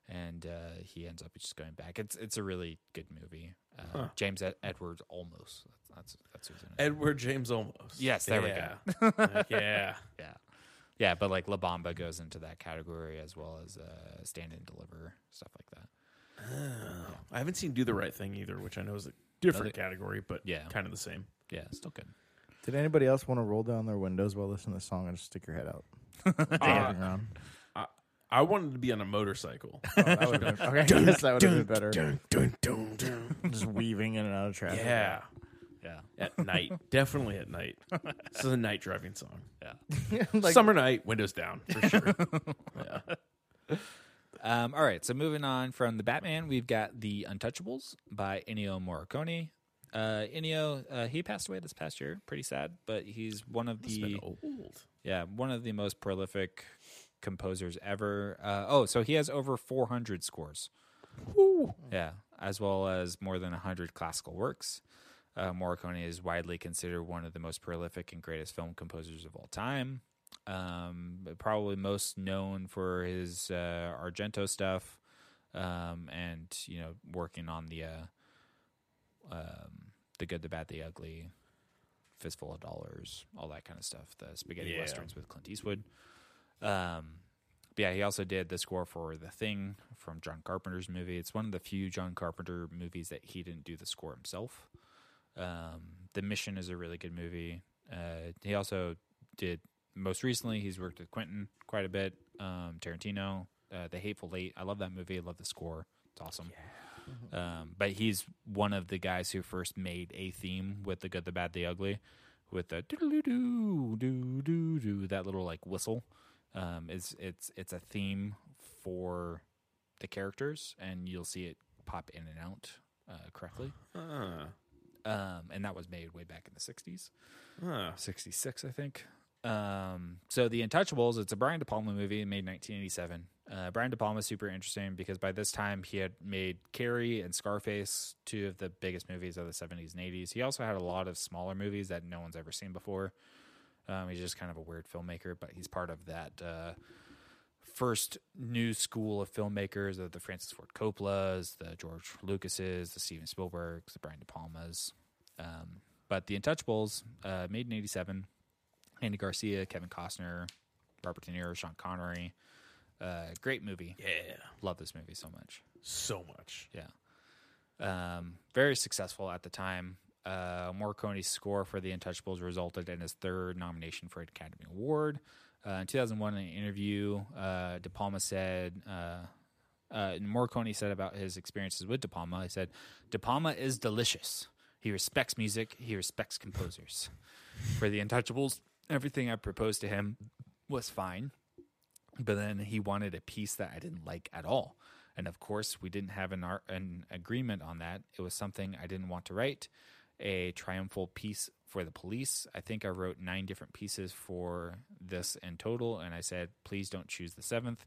and uh, he ends up just going back. It's it's a really good movie. Uh, James Ed- Edwards Olmos. That's that's who's in it. Edward James Olmos. Yes, there we go. yeah. Yeah, yeah, but like La Bamba goes into that category as well as uh, Stand and Deliver stuff like that. I haven't seen Do the Right Thing either, which I know is a different Another- category, but Yeah. kind of the same. Yeah, still good. Did anybody else want to roll down their windows while listening to the song and just stick your head out? Driving around. I, I wanted to be on a motorcycle. Oh, that would have been, okay, I guess that would have been better. Dun, dun, dun, dun. Just weaving in and out of traffic. yeah. Yeah, At night. Definitely at night. This is a night driving song. yeah. like, Summer night, windows down, for sure. yeah. Um, all right, so moving on from the Batman, we've got the Untouchables by Ennio Morricone. Uh, Ennio, uh, he passed away this past year. Pretty sad, but he's one of It's the been old. yeah one of the most prolific composers ever. Uh, oh, so he has over 400 scores. Yeah, as well as more than 100 classical works. Uh, Morricone is widely considered one of the most prolific and greatest film composers of all time. Um, probably most known for his uh, Argento stuff, um, and you know, working on the uh, um, the good, the bad, the ugly, fistful of dollars, all that kind of stuff. The spaghetti Yeah. westerns with Clint Eastwood. Um, but yeah, he also did the score for The Thing from John Carpenter's movie. It's one of the few John Carpenter movies that he didn't do the score himself. Um, the Mission is a really good movie. Uh, he also did most recently. He's worked with Quentin quite a bit. Um, Tarantino, uh, The Hateful Eight. I love that movie. I love the score. It's awesome. Um, but he's one of the guys who first made a theme with the good, the bad, the ugly, with the doo doo doo doo doo that little like whistle. Um, it's it's it's a theme for the characters, and you'll see it pop in and out uh, correctly. Ah. Um, and that was made way back in the '60s. Ah. 66, I think. Um, so The Untouchables, it's a Brian De Palma movie made in 1987. Uh, Brian De Palma is super interesting because by this time he had made Carrie and Scarface, two of the biggest movies of the 70s and 80s. He also had a lot of smaller movies that no one's ever seen before. Um, he's just kind of a weird filmmaker, but he's part of that uh, first new school of filmmakers of the Francis Ford Coppolas, the George Lucases, the Steven Spielbergs, the Brian De Palmas. Um, but The Untouchables, uh, made in 87, Andy Garcia, Kevin Costner, Robert De Niro, Sean Connery. Uh, great movie. Yeah. Love this movie so much. So much. Yeah. Um, very successful at the time. Uh, Morricone's score for The Untouchables resulted in his third nomination for an Academy Award. Uh, in 2001, in an interview, uh, De Palma said, uh, uh, Morricone said about his experiences with De Palma, he said, De Palma is delicious. He respects music, he respects composers. For The Untouchables, everything I proposed to him was fine, but then he wanted a piece that I didn't like at all. And of course, we didn't have an, art, an agreement on that. It was something I didn't want to write. A triumphal piece for the police. I think I wrote nine different pieces for this in total. And I said, please don't choose the seventh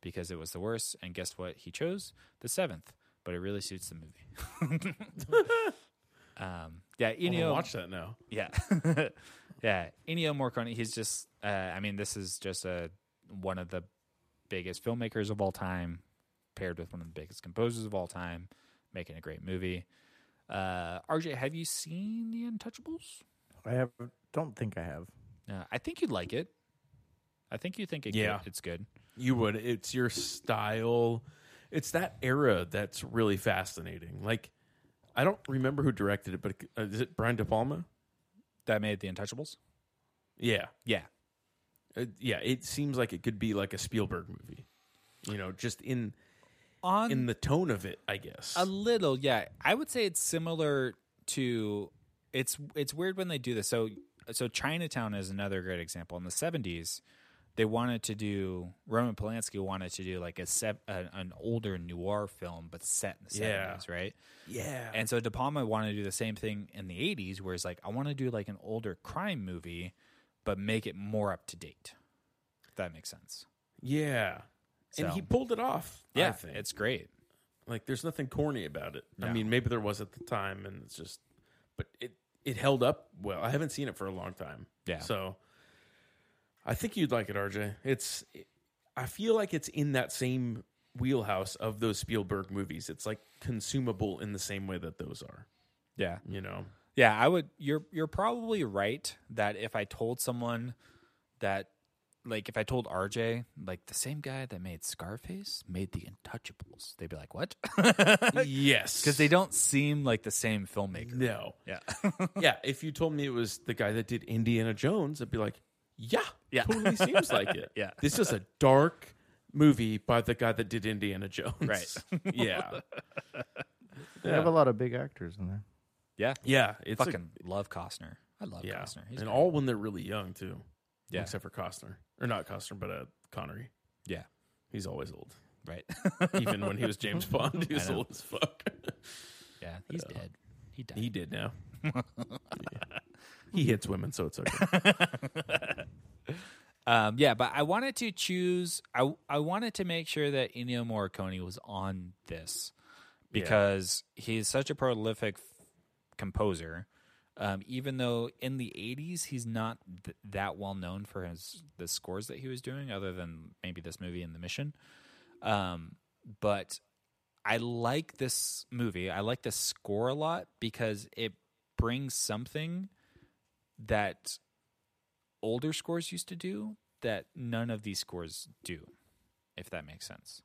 because it was the worst. And guess what? He chose the seventh, but it really suits the movie. um, yeah, Ennio. watch that now. Yeah, yeah. Ennio Morricone. He's just. Uh, I mean, this is just a one of the biggest filmmakers of all time, paired with one of the biggest composers of all time, making a great movie. Uh, RJ, have you seen The Untouchables? I have. Don't think I have. Uh, I think you'd like it. I think you think it Yeah. good. it's good. You would. It's your style. It's that era that's really fascinating. Like, I don't remember who directed it, but uh, is it Brian De Palma? That made The Untouchables. Yeah. Yeah, Uh, yeah, it seems like it could be like a Spielberg movie. You know, just in on in the tone of it, I guess. A little, yeah. I would say it's similar to it's it's weird when they do this. So so Chinatown is another great example. In the seventies, they wanted to do Roman Polanski wanted to do like a, se- a an older noir film, but set in the Yeah. seventies, right? yeah. And so De Palma wanted to do the same thing in the eighties, where it's like I want to do like an older crime movie, but make it more up to date. If that makes sense. yeah. And he pulled it off. I Yeah, think. it's great. like there's nothing corny about it. I mean, maybe there was at the time, and it's just, but it it held up well. I haven't seen it for a long time. Yeah. So I think you'd like it, RJ. It's I feel like it's in that same wheelhouse of those Spielberg movies. It's like consumable in the same way that those are. Yeah. You know. Yeah, I would you're you're probably right that if I told someone that like if I told RJ like the same guy that made Scarface made the Untouchables, they'd be like, "What?" yes. Cuz they don't seem like the same filmmaker. No. Yeah. yeah, if you told me it was the guy that did Indiana Jones, I'd be like, yeah, Yeah. totally seems like it. Yeah. This is a dark movie by the guy that did Indiana Jones. Right. yeah. They have a lot of big actors in there. yeah. Yeah. It's a- Fucking love Costner. I love yeah. Costner. He's and great. all when they're really young too. Yeah. Except for Costner. Or not Costner, but uh, Connery. Yeah. He's always old. Right. Even when he was James Bond, he was old as fuck. yeah, he's dead. He died. he did now. Yeah. He hits women, so it's okay. Um, yeah, but I wanted to choose. I I wanted to make sure that Ennio Morricone was on this because he's such a prolific f- composer. Um, even though in the '80s he's not th- that well known for his the scores that he was doing, other than maybe this movie and The Mission. Um, but I like this movie. I like the score a lot because it brings something that older scores used to do that none of these scores do, if that makes sense.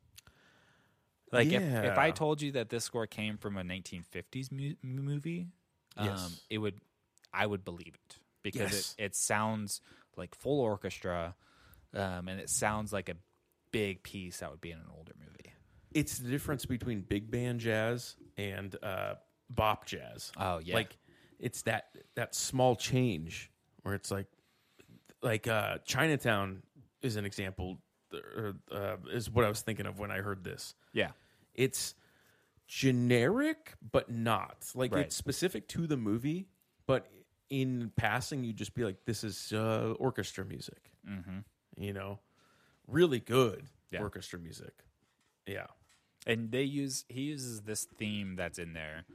Like if, if I told you that this score came from a 1950s mu- movie, um, Yes. it would I would believe it because Yes. it, it sounds like full orchestra, um, and it sounds like a big piece that would be in an older movie. it's the difference between big band jazz and uh, bop jazz. Oh, yeah. like it's that that small change where it's like like uh, Chinatown is an example. Uh, is what I was thinking of when I heard this. Yeah, It's generic, but not like Right. it's specific to the movie. But in passing, you'd just be like, "This is uh, orchestra music." Mm-hmm. You know, really good Yeah. orchestra music. Yeah. and they use he uses this theme that's in there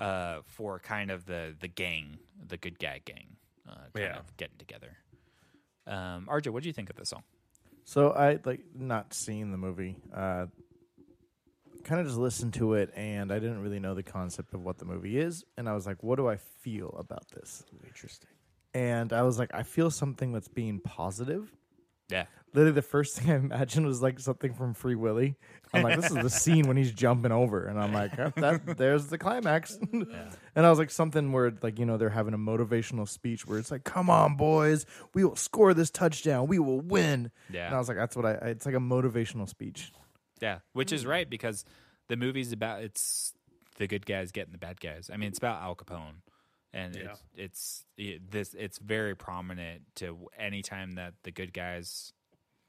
uh, for kind of the the gang, the good guy gang, uh, kind Yeah. of getting together. Um, RJ, what do you think of this song? So I like not seeing the movie. Kind of just listened to it, and I didn't really know the concept of what the movie is. And I was like, "What do I feel about this?" Interesting. And I was like, "I feel something that's being positive." Yeah, Literally, the first thing I imagined was like something from Free Willy. I'm like, "This is the scene when he's jumping over," and I'm like, "That- that, "There's the climax." And I was like, something where like you know they're having a motivational speech where it's like, "Come on, boys, we will score this touchdown, we will win." Yeah. And I was like, "That's what I." It's like a motivational speech. Yeah, which Hmm. is right because the movie's about it's the good guys getting the bad guys. I mean, it's about Al Capone, and Yeah. it's, it's it, this it's very prominent to any time that the good guys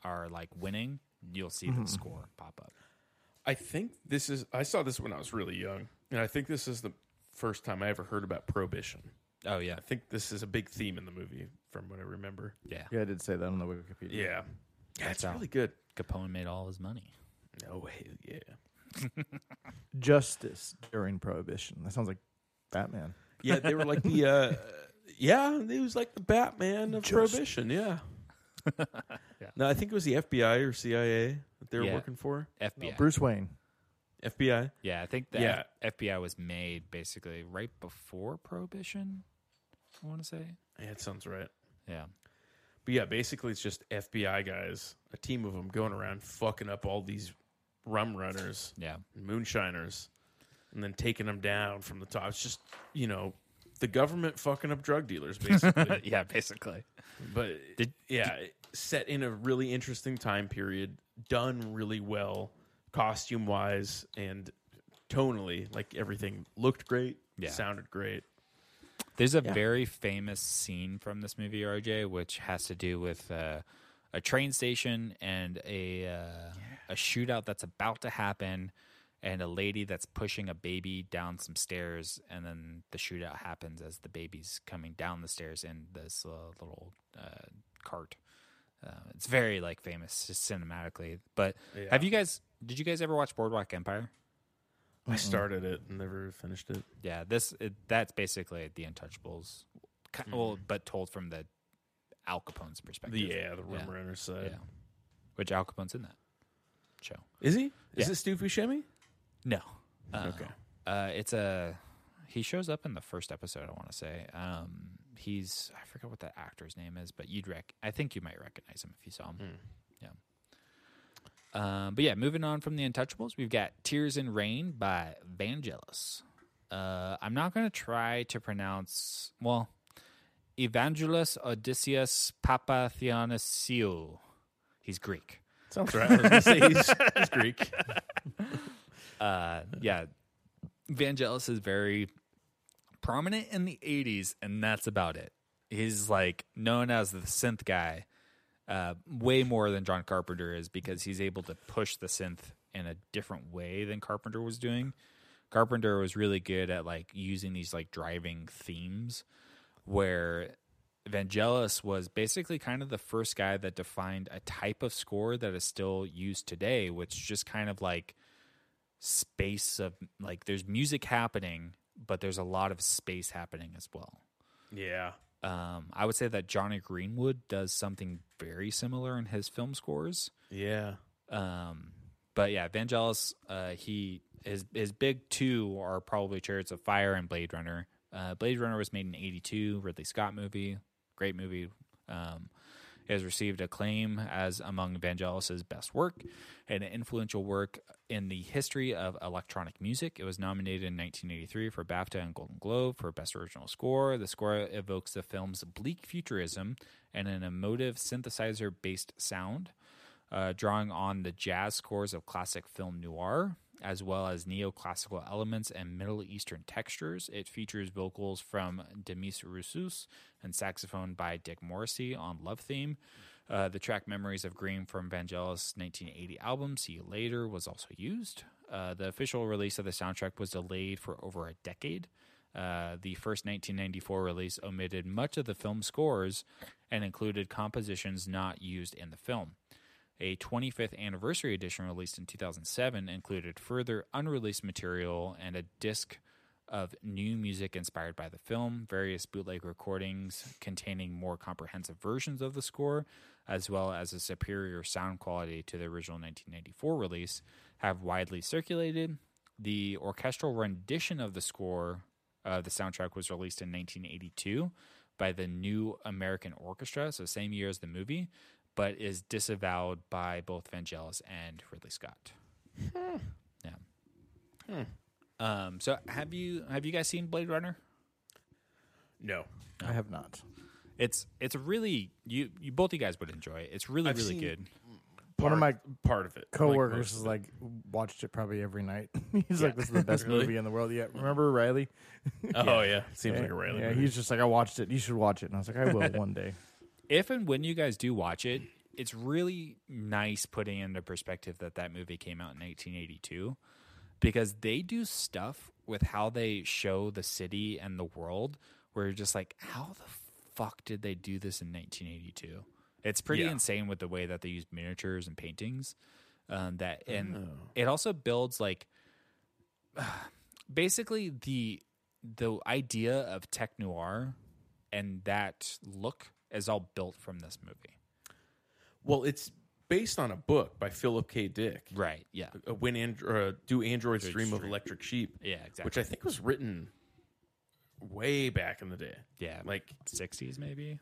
are like winning, you'll see Mm-hmm. the score pop up. I think this is. I saw this when I was really young, and I think this is the first time I ever heard about prohibition. Oh yeah, I think this is a big theme in the movie, from what I remember. yeah. Yeah, I did say that on the Wikipedia. Yeah, yeah, That's it's really good. Capone made all his money. Oh hell yeah, Justice during Prohibition. That sounds like Batman. yeah. They were like the. uh Yeah, he was like the Batman of Just- prohibition. Yeah. No, I think it was the FBI or CIA that they were Yeah. working for. FBI. Bruce Wayne. FBI. Yeah, I think the Yeah. F- FBI was made basically right before Prohibition. I want to say. Yeah, it sounds right. Yeah. But yeah, basically it's just FBI guys, a team of them going around fucking up all these rum runners, Yeah. moonshiners, and then taking them down from the top. It's just you know the government fucking up drug dealers, basically. yeah, basically. but Did- yeah, set in a really interesting time period, done really well, costume wise and tonally. Like everything looked great, Yeah. sounded great. There's a Yeah. very famous scene from this movie, RJ, which has to do with uh, a train station and a uh, a shootout that's about to happen, and a lady that's pushing a baby down some stairs, and then the shootout happens as the baby's coming down the stairs in this uh, little uh, cart. Uh, it's very like famous just cinematically. But Yeah. have you guys? Did you guys ever watch Boardwalk Empire? I started it and never finished it. Yeah, this it, that's basically the Untouchables, ki- well, but told from the Al Capone's perspective. Yeah, the Yeah. rumor runner side. yeah, which Al Capone's in that show. Is he? Is Yeah. it Steve Buscemi? No, uh, Okay. Uh, it's a he shows up in the first episode. I want to say um, he's I forget what that actor's name is, but you'd rec. I think you might recognize him if you saw him. Yeah. Um, but yeah, moving on from the Untouchables, we've got Tears in Rain by Vangelis. Uh, I'm not going to try to pronounce, well, Evangelos Odysseus Papathionisiou. He's Greek. Sounds right. I was gonna say he's, he's Greek. Uh, yeah, Vangelis is very prominent in the 80s, and that's about it. He's like known as the synth guy uh, way more than John Carpenter is because he's able to push the synth in a different way than Carpenter was doing. Carpenter was really good at like using these like driving themes where Vangelis was basically kind of the first guy that defined a type of score that is still used today, which is just kind of like space of like there's music happening, but there's a lot of space happening as well. Yeah. Um, I would say that Jonny Greenwood does something very similar in his film scores. Yeah. Um, but yeah, Vangelis, uh, he his his big two are probably Chariots of Fire and Blade Runner. Uh, Blade Runner was made in '82, Ridley Scott movie, great movie. Um, it has received acclaim as among Vangelis's best work and an influential work in the history of electronic music. It was nominated in 1983 for BAFTA and Golden Globe for Best Original Score. The score evokes the film's bleak futurism and an emotive synthesizer based sound uh, drawing on the jazz scores of classic film noir, as well as neoclassical elements and Middle Eastern textures. It features vocals from Demis Roussos and saxophone by Dick Morrissey on Love Theme. Uh, the track Memories of Green from Vangelis' 1980 album, See You Later, was also used. Uh, the official release of the soundtrack was delayed for over a decade. Uh, the first 1994 release omitted much of the film scores and included compositions not used in the film. A 25th anniversary edition released in 2007 included further unreleased material and a disc of new music inspired by the film, various bootleg recordings containing more comprehensive versions of the score, as well as a superior sound quality to the original 1994 release, have widely circulated. The orchestral rendition of the score, uh, the soundtrack, was released in 1982 by the New American Orchestra, so same year as the movie, but is disavowed by both Vangelis and Ridley Scott. Yeah. Um, so have you have you guys seen Blade Runner? No. I have not. It's it's really you you both you guys would enjoy it. It's really I've really seen good. One of my Part of it. coworkers most is of like watched it probably every night. he's like, "This is the best Really? movie in the world." Yeah, remember Riley? Oh yeah. Seems yeah, like a Riley. Yeah, movie. he's just like, "I watched it. You should watch it." And I was like, "I will one day." If and when you guys do watch it, it's really nice putting into perspective that that movie came out in 1982 because they do stuff with how they show the city and the world where you're just like, how the fuck did they do this in 1982? It's pretty Yeah. insane with the way that they use miniatures and paintings. Um, that and it also builds like basically the the idea of tech noir and that look is all built from this movie. well, it's based on a book by Philip K. Dick. Right. Yeah. Uh, When and- uh, do androids dream of electric sheep? Yeah. Exactly. Which I think was written way back in the day. yeah. Like 60s maybe.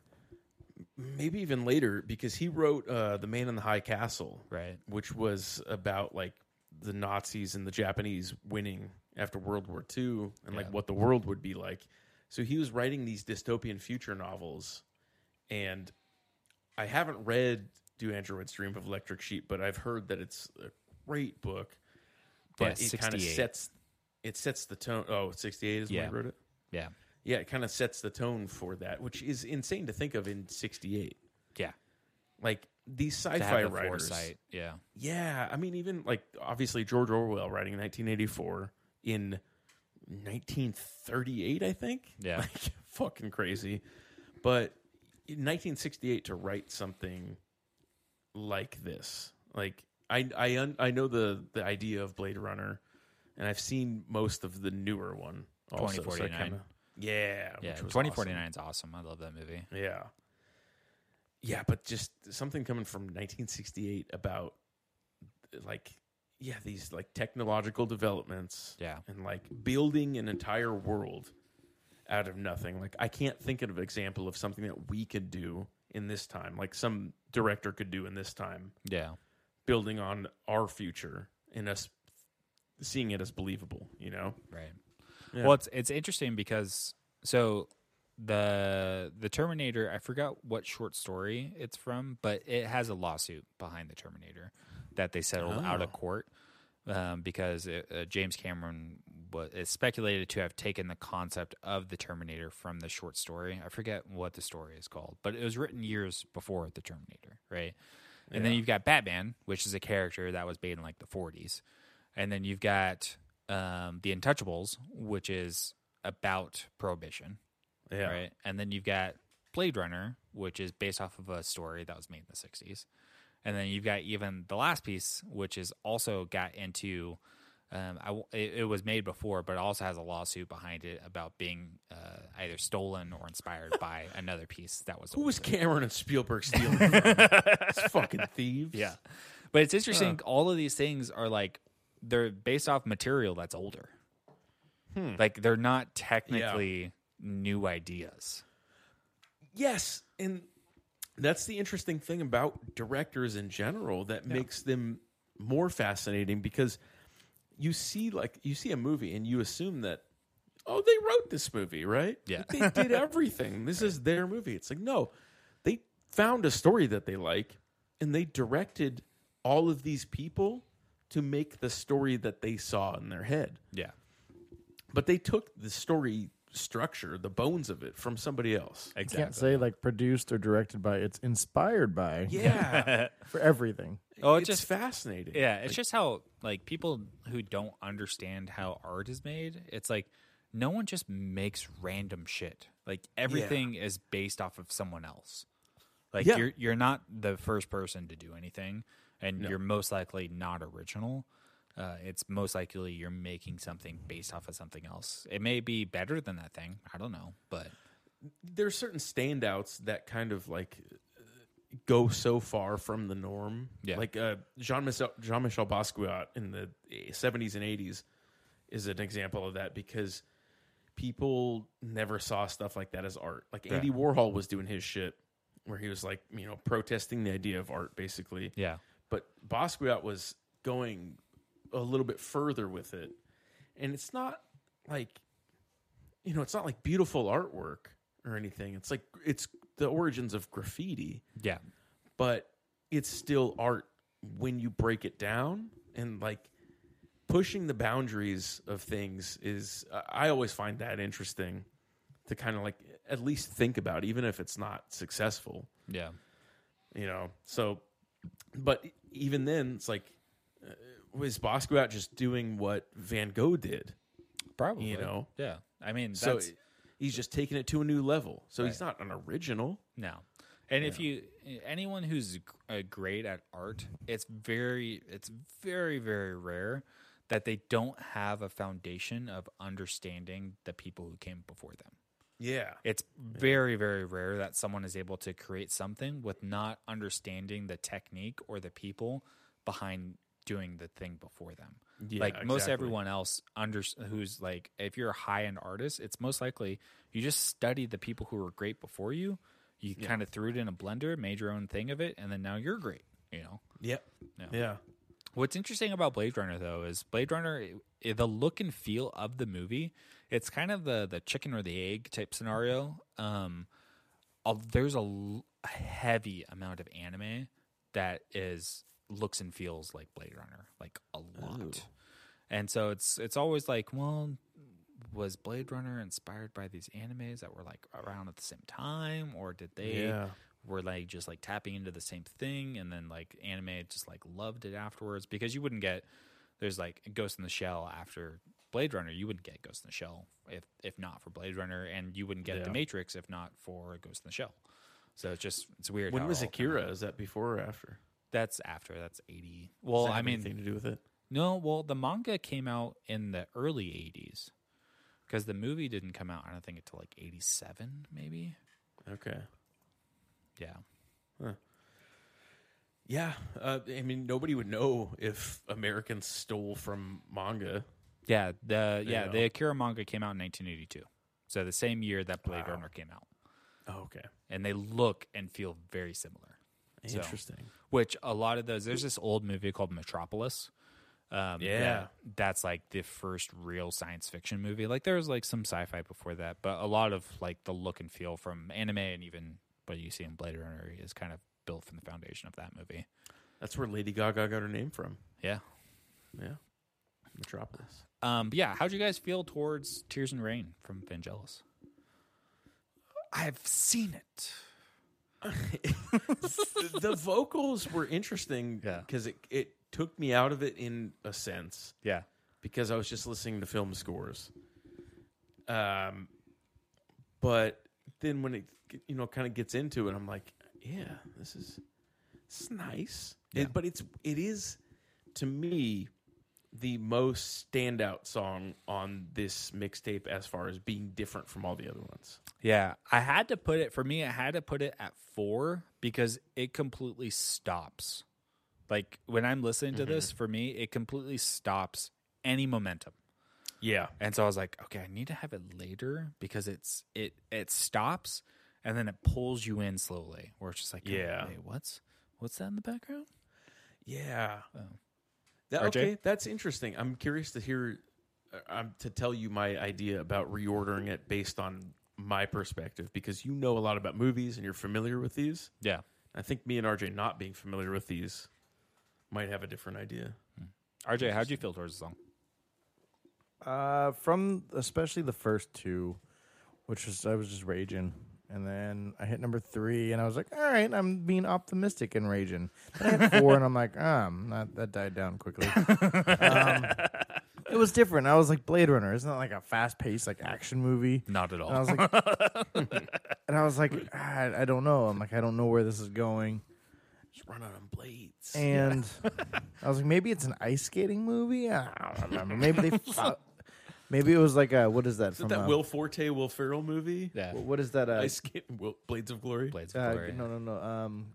maybe even later because he wrote uh, The Man in the High Castle, Right. which was about like the Nazis and the Japanese winning after World War II and like what the world would be like. So he was writing these dystopian future novels, and I haven't read Do Androids Dream of Electric Sheep, but I've heard that it's a great book. But Yeah, it kind of sets it sets the tone. Oh, 68 is when Yeah. I wrote it. Yeah. Yeah, it kind of sets the tone for that, which is insane to think of in 68. Yeah. Like these sci-fi the writers. foresight. Yeah. Yeah, I mean even like obviously George Orwell writing in 1984 in 1938, I think. Yeah. Like fucking crazy. But in 1968 to write something like this. Like I I un, I know the the idea of Blade Runner and I've seen most of the newer one. Also, so 2049. kinda- yeah, Yeah, which was twenty awesome. is awesome. I love that movie. Yeah. Yeah, but just something coming from 1968 about like yeah, these like technological developments Yeah. and like building an entire world out of nothing. Like I can't think of an example of something that we could do in this time, like some director could do in this time, Yeah, building on our future and us seeing it as believable, you know? right. Yeah. Well, it's it's interesting because so the the Terminator. I forgot what short story it's from, but it has a lawsuit behind the Terminator that they settled out of Oh. court um, because it, uh, James Cameron was is speculated to have taken the concept of the Terminator from the short story. I forget what the story is called, but it was written years before the Terminator, right? And then you've got Batman, which is a character that was made in like the 40s. And then you've got um, the Untouchables, which is about prohibition, Yeah. right? And then you've got Blade Runner, which is based off of a story that was made in the 60s. And then you've got even the last piece, which is also got into. Um, I it, it was made before, but it also has a lawsuit behind it about being uh, either stolen or inspired by another piece that was. Who was. Cameron and Spielberg stealing from? It's fucking thieves. Yeah. But it's interesting. All of these things are like they're based off material that's older. Like they're not technically new ideas. Yes, and that's the interesting thing about directors in general that makes them more fascinating because you see like you see a movie and you assume that oh they wrote this movie right? Yeah. They did everything. This is their movie. It's like no they found a story that they like and they directed all of these people to make the story that they saw in their head. Yeah. but they took the story structure the bones of it from somebody else I can't say like produced or directed by. It's inspired by. yeah For everything. Oh, it it's just fascinating. Yeah, it's just how like people who don't understand how art is made, it's like no one just makes random shit. Like everything is based off of someone else. Like Yeah. you're you're not the first person to do anything and you're most likely not original. Uh, it's most likely you're making something based off of something else. It may be better than that thing. I don't know, but there are certain standouts that kind of like go so far from the norm. Yeah. Like uh, Jean Michel Jean Michel Basquiat in the 70s and 80s is an example of that because people never saw stuff like that as art. Like Andy Warhol was doing his shit where he was like, you know, protesting the idea of art basically. yeah, but Basquiat was going a little bit further with it, and it's not like you know, it's not like beautiful artwork or anything. It's like it's the origins of graffiti, yeah, but it's still art when you break it down and like pushing the boundaries of things is I always find that interesting to kind of like at least think about even if it's not successful yeah. you know. So, but even then, it's like, uh, was Basquiat just doing what Van Gogh did? Probably. You know? Yeah. I mean, So that's he's just taking it to a new level. So he's not an original. No. And if you anyone who's uh, great at art, it's very it's very very rare that they don't have a foundation of understanding the people who came before them. Yeah, It's very very rare that someone is able to create something with not understanding the technique or the people behind doing the thing before them. Yeah, like most everyone else under who's like if you're a high end artist, it's most likely you just studied the people who were great before you. You kind of threw it in a blender, made your own thing of it, and then now you're great. You know. Yep. Yeah. Yeah. What's interesting about Blade Runner though is Blade Runner, the look and feel of the movie, it's kind of the the chicken or the egg type scenario. Um, there's a, l- a heavy amount of anime that is looks and feels like Blade Runner, like a lot. And so it's it's always like, well, was Blade Runner inspired by these animes that were like around at the same time, or did they Yeah. were like just like tapping into the same thing, and then like anime just like loved it afterwards? Because you wouldn't get there's like Ghost in the Shell after Blade Runner, you wouldn't get Ghost in the Shell if if not for Blade Runner, and you wouldn't get The Matrix if not for Ghost in the Shell. So it's just it's weird. When it was all kinda- Akira? Is that before or after? That's after. That's eighty. Well, I mean, anything to do with it. No, well, the manga came out in the early '80s because the movie didn't come out. I don't think until like '87, maybe. Okay. Yeah. Yeah, uh, I mean, nobody would know if Americans stole from manga. Yeah, the yeah, know. the Akira manga came out in 1982. So the same year that Blade. Runner came out. Oh, okay. And they look and feel very similar. So- Interesting. Which a lot of those there's this old movie called Metropolis. Um, Yeah. that- that's like the first real science fiction movie. Like there was like some sci-fi before that, but a lot of like the look and feel from anime and even what you see in Blade Runner is kind of built from the foundation of that movie. That's where Lady Gaga got her name from. Yeah. Yeah. Metropolis. Um, but yeah, how'd you guys feel towards Tears and Rain from Vangelis? I've seen it. the vocals were interesting Yeah. because it, it took me out of it in a sense Yeah. because I was just listening to film scores. Um, but then when it you know kind of gets into it, I'm like, yeah, this is this is nice. It, but it's it is to me the most standout song on this mixtape as far as being different from all the other ones. Yeah, I had to put it for me. I had to put it at four because it completely stops. Like when I'm listening to this, mm-hmm. for me, it completely stops any momentum. Yeah, And so I was like, okay, I need to have it later because it's it it stops and then it pulls you in slowly. Where it's just like, Yeah. wait, what's what's that in the background? Yeah. Oh. That, RJ? okay, that's interesting. I'm curious to hear, uh, um, to tell you my idea about reordering it based on my perspective because you know a lot about movies and you're familiar with these. Yeah. I think me and RJ not being familiar with these might have a different idea. RJ, how'd you feel towards the song? Uh, from especially the first two, which was I was just raging, and then I hit number three, and I was like, all right, I'm being optimistic and raging. Then I hit four, and I'm like, ah, um, that that died down quickly. um, it was different. I was like Blade Runner. Isn't that like a fast paced like action movie? Not at all. And I was like, and I was like, ah, I, I don't know. I'm like, I don't know where this is going. Just run out on blades. And I was like, maybe it's an ice skating movie. I don't remember. Maybe they. fought- maybe it was like a what is that Is from? that uh, Will Forte, Will Ferrell movie? yeah. wh- What is that? Uh, Ice Skate, Will, Blades of Glory. Blades of uh, Glory. no, no, no. Um,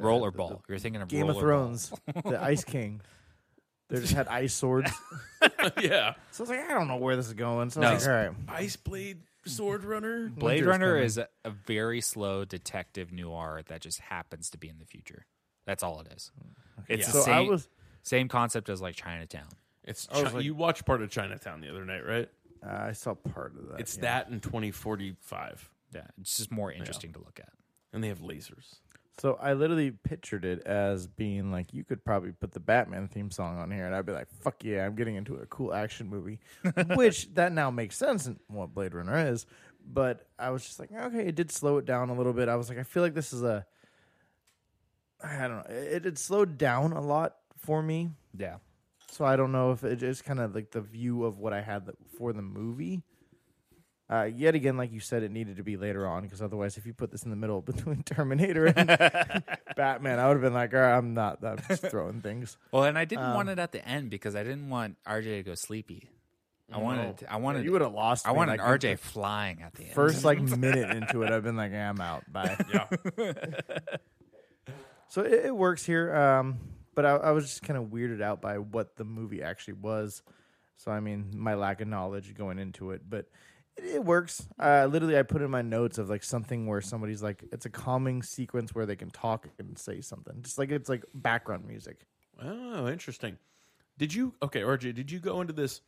uh, the- ball. You're thinking of the Game of Roller Ball. Thrones, the Ice King. They just had ice swords. yeah. So I was like, I don't know where this is going. So I No. was like, all right. Ice Blade Sword Runner. Blade Winter's Runner coming. is a, a very slow detective noir that just happens to be in the future. That's all it is. It's Yeah. the So I same, was. same concept as like Chinatown. It's I Chi- like- you watched part of Chinatown the other night, right? Uh, I saw part of that. It's yeah. that in 2045, Yeah, it's just more interesting to look at. and they have lasers. So I literally pictured it as being like you could probably put the Batman theme song on here, and I'd be like, "Fuck yeah, I'm getting into a cool action movie," which that now makes sense in what Blade Runner is. But I was just like, okay, it did slow it down a little bit. I was like, I feel like this is a, I don't know, it, it slowed down a lot for me. Yeah. So I don't know if it is kind of like the view of what I had for the movie. Uh, yet again, like you said, it needed to be later on because otherwise, if you put this in the middle between Terminator and Batman, I would have been like, "All right, I'm not. I'm just throwing things." Well, and I didn't Um, want it at the end because I didn't want RJ to go sleepy. I wanted, I wanted, you would have lost. I wanted like, RJ flying at the end. First, like minute into it, I've been like, "Yeah, "I'm out." Bye. Yeah. So it, it works here, um, but I, I was just kind of weirded out by what the movie actually was. So I mean, my lack of knowledge going into it, but it, it works. Uh, literally, I put in my notes of like something where somebody's like, it's a calming sequence where they can talk and say something, just like it's like background music. Oh, interesting. Did you okay, RJ? Did you go into this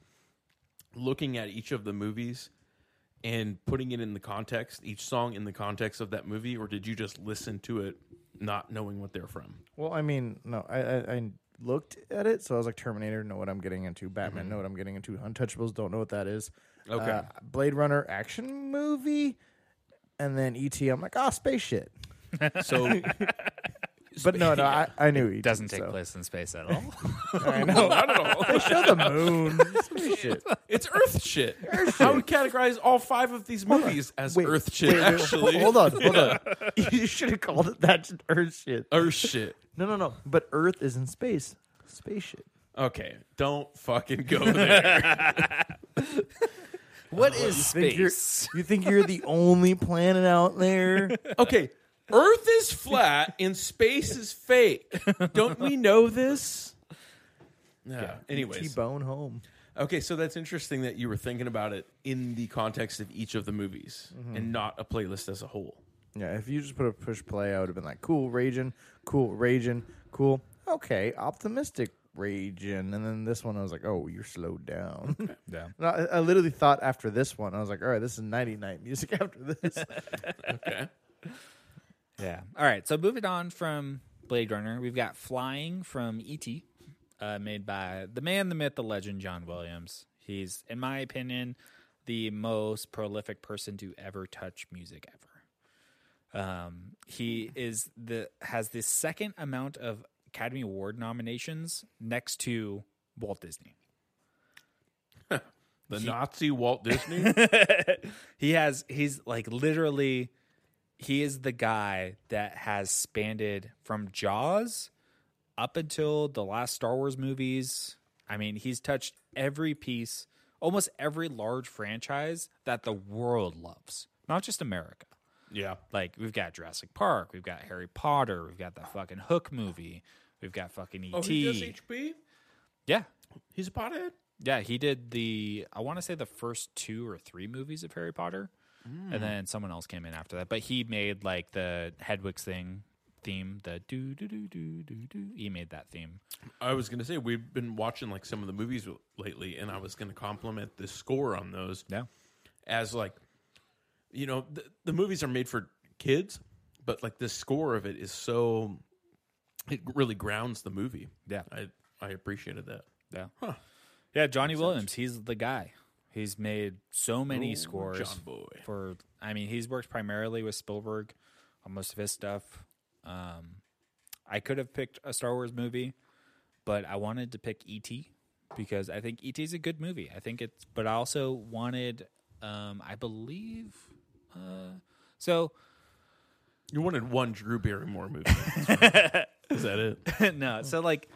looking at each of the movies and putting it in the context, each song in the context of that movie, or did you just listen to it not knowing what they're from? Well, I mean, no, I, I, I looked at it, so I was like, Terminator, know what I'm getting into. Batman, know what I'm getting into. Untouchables, don't know what that is. Okay. Uh, Blade Runner action movie, and then ET. I'm like, oh, space shit. So, But no, no, I, I knew ET. doesn't take so. place in space at all. I know. not at all. They show the moon. Space shit. It's Earth shit. I would categorize all five of these movies as Wait, Earth shit. wait, wait, actually, hold on, hold on. You should have called it that. Earth shit. Earth shit. No, no, no. But Earth is in space. Space shit. Okay, don't fucking go there. What is Think you're- space? You think you're the only planet out there? okay, Earth is flat and space is fake. Don't we know this? Yeah. Anyways, T-bone home. okay, so that's interesting that you were thinking about it in the context of each of the movies mm-hmm. and not a playlist as a whole. Yeah, if you just put a push play, I would have been like, cool, raging, cool, raging, cool. Okay, optimistic raging. And then this one, I was like, oh, you're slowed down. Yeah. I, I literally thought after this one, I was like, all right, this is 90 night music after this. Okay. Yeah. All right. So moving on from Blade Runner, we've got Flying from E.T., uh, made by the man, the myth, the legend, John Williams. He's, in my opinion, the most prolific person to ever touch music ever. Um, he is the has the second amount of Academy Award nominations next to Walt Disney. The Nazi Walt Disney. he has he's like literally he is the guy that has spanned from Jaws up until the last Star Wars movies. I mean, he's touched every piece, almost every large franchise that the world loves, not just America. yeah. Like we've got Jurassic Park, we've got Harry Potter, we've got the fucking Hook movie, we've got fucking ET. Oh, he does HB? yeah. He's a pothead? Yeah, he did the I want to say the first two or three movies of Harry Potter, and hmm. then someone else came in after that. But he made like the Hedwig's thing theme, the do do do do do do. He made that theme. I was going to say, we've been watching like some of the movies lately, and I was going to compliment the score on those. Yeah, as like you know the, the movies are made for kids but like the score of it is so it really grounds the movie yeah, i i appreciated that yeah, Huh. yeah. Johnny Williams, he's the guy. He's made so many Ooh, scores John boy. for. I mean, he's worked primarily with Spielberg on most of his stuff. Um, I could have picked a Star Wars movie, but I wanted to pick E.T. because I think E.T. is a good movie. I think it's, but I also wanted, um, I believe, uh, so you wanted one drew barrymore movie is that it no, so like,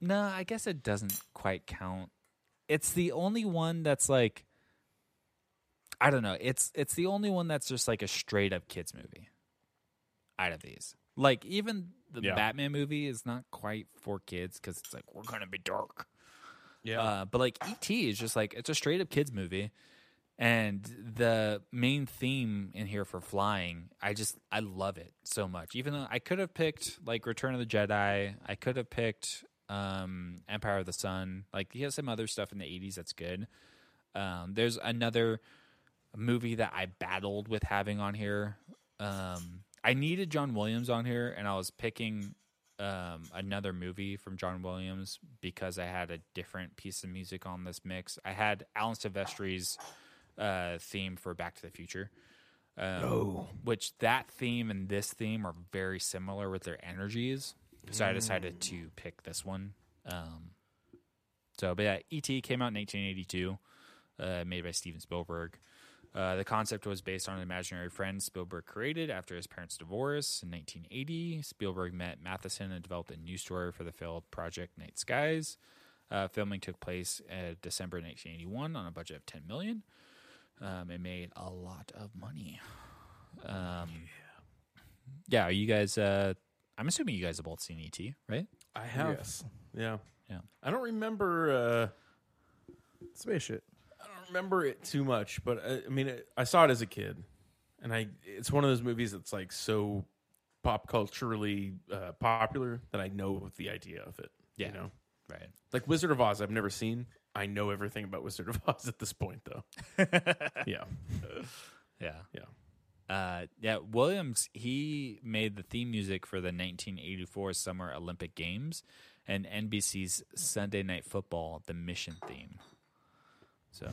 no, I guess it doesn't quite count. It's the only one that's like, I don't know. It's it's the only one that's just like a straight up kids movie. Out of these, like even the Yeah. Batman movie is not quite for kids because it's like we're gonna be dark. yeah Uh, but like ET is just like it's a straight up kids movie, and the main theme in here for flying, I just I love it so much. Even though I could have picked like Return of the Jedi, I could have picked um, Empire of the Sun. Like he has some other stuff in the '80s that's good. Um, there's another movie that I battled with having on here. Um, I needed John Williams on here, and I was picking um, another movie from John Williams because I had a different piece of music on this mix. I had Alan Silvestri's uh, theme for Back to the Future. Um, Which that theme and this theme are very similar with their energies. So I decided to pick this one. Um, so, but yeah, E.T. came out in 1982, uh, made by Steven Spielberg. Uh, the concept was based on an imaginary friend Spielberg created after his parents' divorce in 1980. Spielberg met Mathison and developed a new story for the failed project Night Skies. Uh, filming took place in December 1981 on a budget of 10 million. Um, it made a lot of money. Um, yeah, are you guys? Uh, I'm assuming you guys have both seen ET, right? i have Yes. yeah Yeah. i don't remember uh Spaceship. i don't remember it too much but i, I mean it, i saw it as a kid and i it's one of those movies that's like so pop culturally uh, popular that i know the idea of it Yeah. you know Right. Like Wizard of Oz, I've never seen. I know everything about Wizard of Oz at this point, though. yeah, Yeah. yeah. Uh, yeah, Williams he made the theme music for the 1984 Summer Olympic Games and NBC's Sunday Night Football, the Mission theme. So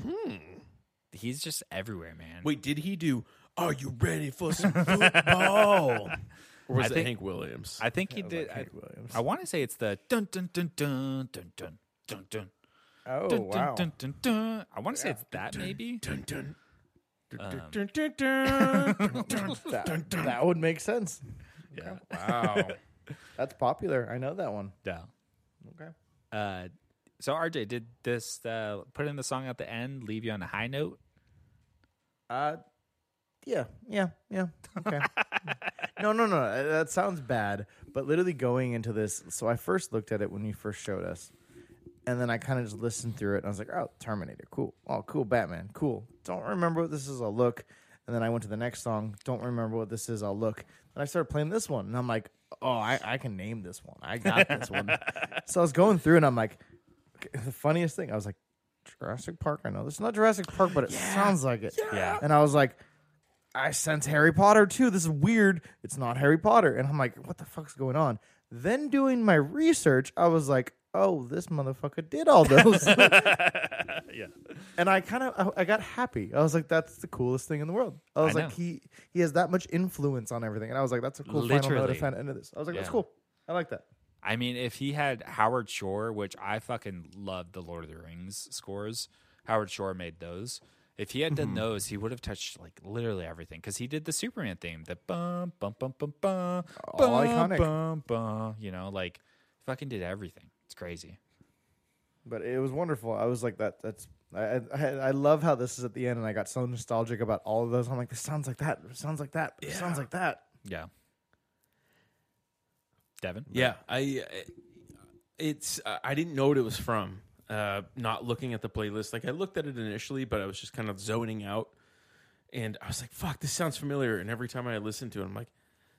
he's just everywhere, man. Wait, did he do? Are you ready for some football? or was I it think- Hank Williams? I think he That was did. like Hank Williams. I, I want to say it's the dun dun dun dun dun dun dun dun. Oh dun, wow! dun, dun, dun, dun. I want to say it's that maybe. dun, dun. Um. That, that would make sense. Yeah. Wow. That's popular. I know that one. Yeah. Okay. Uh, So RJ, did this uh, put in the song at the end leave you on a high note? Uh, yeah, yeah, yeah. Okay. no, no, no. That sounds bad. But literally going into this, so I first looked at it when you first showed us, and then I kind of just listened through it, and I was like, "Oh, Terminator, cool. Oh, cool, Batman, cool. Don't remember what this is. I'll look." And then I went to the next song. Don't remember what this is. I'll look. And I started playing this one, and I'm like, "Oh, I, I can name this one. I got this one." so I was going through, and I'm like, okay, the funniest thing, I was like, Jurassic Park. I know this is not Jurassic Park, but it sounds like it. Yeah. And I was like, I sense Harry Potter too. This is weird. It's not Harry Potter. And I'm like, what the fuck's going on? Then doing my research, I was like, oh, this motherfucker did all those. yeah. and I kind of I, I got happy. I was like, that's the coolest thing in the world. I was I like, know. he he has that much influence on everything. And I was like, that's a cool final note Literally. end of this. I was like, that's cool. I like that. I mean, if he had Howard Shore, which I fucking loved the Lord of the Rings scores, Howard Shore made those. If he had done Mm-hmm. those, he would have touched like literally everything because he did the Superman theme, the bum bum bum bum bum, All bum, iconic. bum bum. You know, like fucking did everything. It's crazy. But it was wonderful. I was like, that. That's I, I I love how this is at the end, and I got so nostalgic about all of those. I'm like, this sounds like that. It sounds like that. It sounds like that. Yeah. Devin. Yeah, I. It's. I didn't know what it was from. Uh, not looking at the playlist, like I looked at it initially, but I was just kind of zoning out, and I was like, "Fuck, this sounds familiar." And every time I listened to it, I'm like,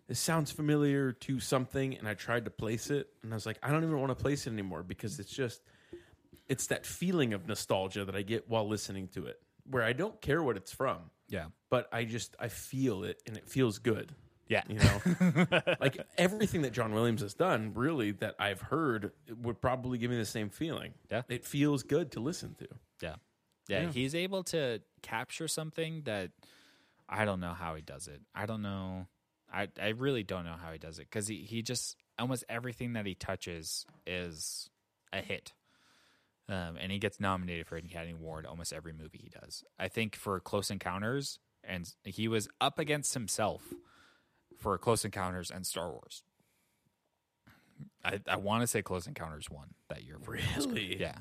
"This sounds familiar to something." And I tried to place it, and I was like, "I don't even want to place it anymore because it's just, it's that feeling of nostalgia that I get while listening to it, where I don't care what it's from, Yeah. but I just I feel it, and it feels good." Yeah. you know like everything that john williams has done really that i've heard would probably give me the same feeling Yeah. it feels good to listen to Yeah. yeah. Yeah. He's able to capture something that I don't know how he does it. I don't know. I, I really don't know how he does it because he, he just almost everything that he touches is a hit. Um, and he gets nominated for an Academy Award almost every movie he does. I think for Close Encounters, and he was up against himself for Close Encounters and Star Wars. I, I want to say Close Encounters won that year. For an Oscar. Really? Yeah.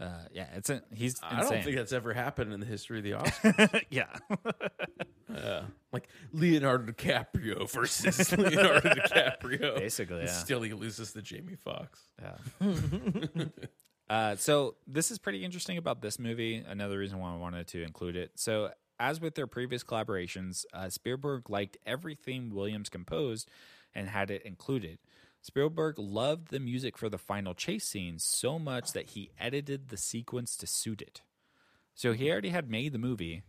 Uh, yeah, it's a, he's insane. i don't think that's ever happened in the history of the oscars yeah. uh, like leonardo dicaprio versus leonardo dicaprio Basically, yeah. still he loses to jamie foxx Yeah. uh, so this is pretty interesting about this movie. Another reason why I wanted to include it. So as with their previous collaborations, uh, Spielberg liked everything Williams composed and had it included. Spielberg loved the music for the final chase scene so much that he edited the sequence to suit it. So he already had made the movie.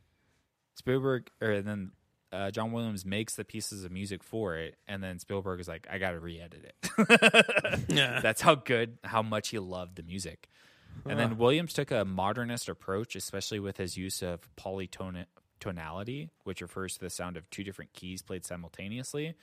Spielberg, or then uh, John Williams makes the pieces of music for it, and then Spielberg is like, "I got to re-edit it." That's how good, how much he loved the music. And then Williams took a modernist approach, especially with his use of polytonality, which refers to the sound of two different keys played simultaneously.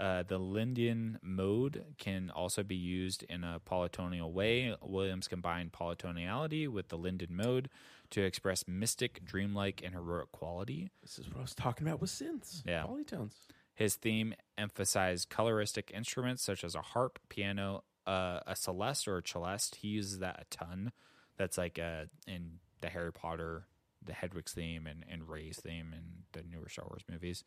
Uh, the Lydian mode can also be used in a polytonal way. Williams combined polytonality with the Lydian mode to express mystic, dreamlike, and heroic quality. this is what i was talking about with synths Yeah. polytones His theme emphasized coloristic instruments such as a harp, piano, uh, a celeste or a celeste. He uses that a ton. That's like uh, in the Harry Potter, the Hedwig's theme, and, and Rey's theme and the newer Star Wars movies.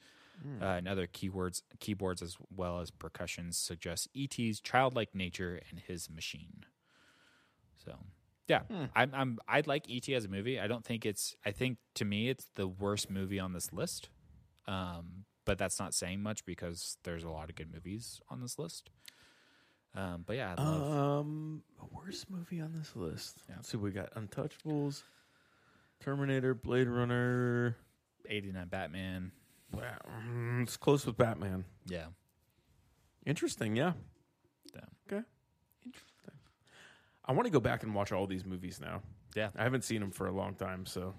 Uh, and other keywords, keyboards as well as percussions suggest ET's childlike nature and his machine. So, yeah, I'm, I'm I'd like ET as a movie. I don't think it's. I think to me, it's the worst movie on this list. Um, but that's not saying much because there's a lot of good movies on this list. Um, but yeah, I love. um worst movie on this list Yeah. let's see we got untouchables terminator blade runner 89 Batman. It's close with batman Yeah. Interesting, yeah. Yeah. Okay. Interesting. I want to go back and watch all these movies now. Yeah. I haven't seen them for a long time, so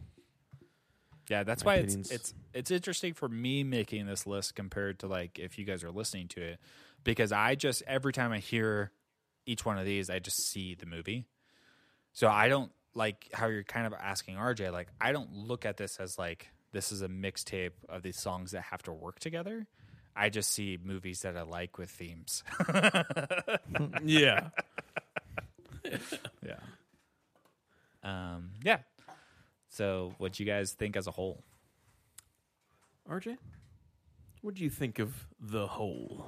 Yeah, that's My why opinions. it's it's it's interesting for me making this list compared to like if you guys are listening to it because I just every time I hear each one of these I just see the movie. So I don't like how you're kind of asking RJ like I don't look at this as like this is a mixtape of these songs that have to work together. I just see movies that I like with themes. yeah. yeah. Um, yeah. So, what you guys think as a whole? RJ, what do you think of the whole?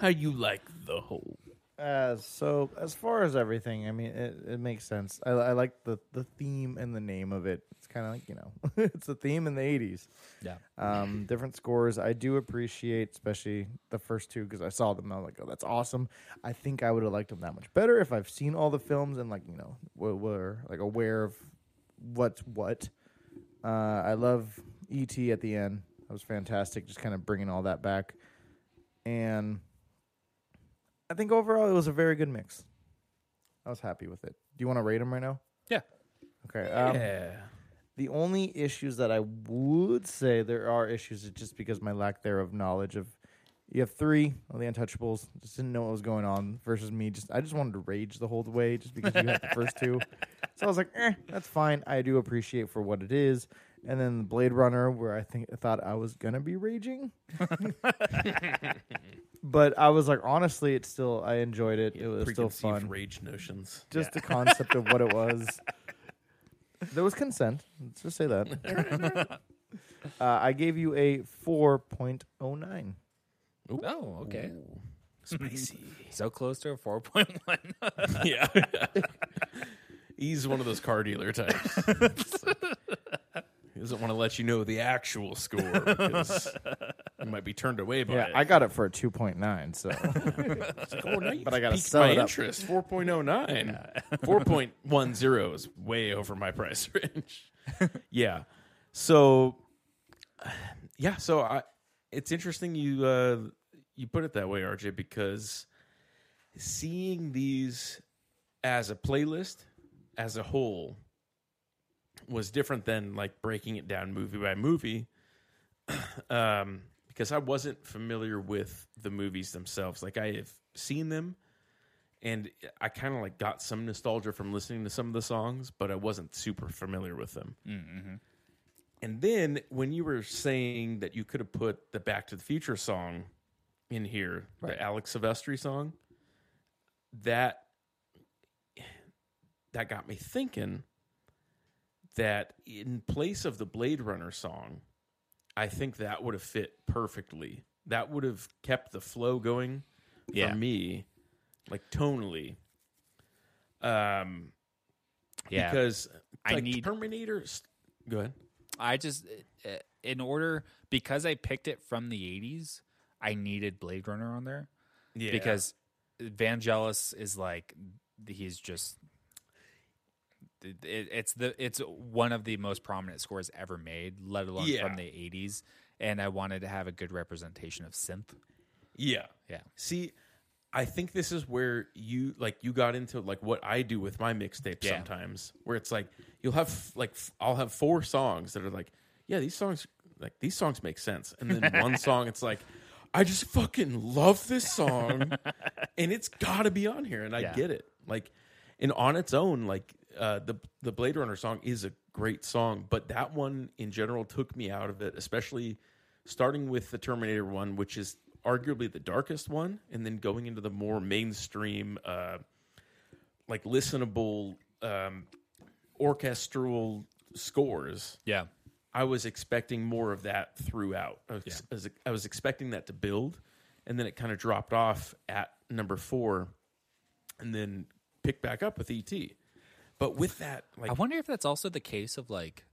How you like the whole? Uh, so as far as everything, I mean, it, it makes sense. I, I like the the theme and the name of it. It's kind of like you know, it's a theme in the '80s. Yeah. Um, different scores. I do appreciate, especially the first two, because I saw them. I was like, oh, that's awesome. I think I would have liked them that much better if I've seen all the films and like you know, were, were like aware of what's what. Uh, I love ET at the end. That was fantastic. Just kind of bringing all that back, and I think overall it was a very good mix. I was happy with it. Do you want to rate them right now? Yeah. Okay. Um, yeah. the only issues that I would say there are issues is just because my lack there of knowledge of you have three of the untouchables, just didn't know what was going on versus me just I just wanted to rage the whole way just because you had the first two. So I was like, eh, that's fine. I do appreciate for what it is. And then Blade Runner, where I think I thought I was gonna be raging. but I was like, honestly, it's still I enjoyed it. It was still Preconceived fun. rage notions. Just the concept of what it was. There was consent. Let's just say that. uh, I gave you a 4.09. Oh, okay. Spicy. So close to a 4.1. yeah. He's one of those car dealer types. he doesn't want to let you know the actual score because you might be turned away by Yeah, it. I got it for a 2.9. So But I gotta piqued sell my it up. interest. 4.09. 4.10 is way over my price range. yeah. So, yeah. So I, it's interesting you uh, you put it that way, RJ, because seeing these as a playlist as a whole was different than like breaking it down movie by movie. um, because I wasn't familiar with the movies themselves. Like I have seen them and I kind of like got some nostalgia from listening to some of the songs, but I wasn't super familiar with them. mm-hmm. And then when you were saying that you could have put the Back to the Future song in here, Right. the Alex Silvestri song, that that got me thinking that in place of the Blade Runner song, I think that would have fit perfectly. That would have kept the flow going Yeah. for me, like tonally. Um, Yeah. because I need- Terminator. Go ahead. I just, uh, in order, because I picked it from the 80s, I needed Blade Runner on there. Yeah, Because Vangelis is like, he's just. It, it's the it's one of the most prominent scores ever made, let alone Yeah. from the '80s. And I wanted to have a good representation of synth. yeah, Yeah, See, I think this is where you like you got into like what I do with my mixtape Yeah. sometimes, where it's like you'll have like f- I'll have four songs that are like, yeah, these songs like these songs make sense, and then one song it's like. I just fucking love this song, and it's got to be on here, and I Yeah. get it. Like, and on its own, like uh, the the Blade Runner song is a great song, but that one in general took me out of it, especially starting with the Terminator one, which is arguably the darkest one, and then going into the more mainstream, uh, like listenable um, orchestral scores. yeah, I was expecting more of that throughout. I was, I was- I was expecting that to build, and then it kind of dropped off at number four, and then picked back up with ET. But with that, like I wonder if that's also the case of like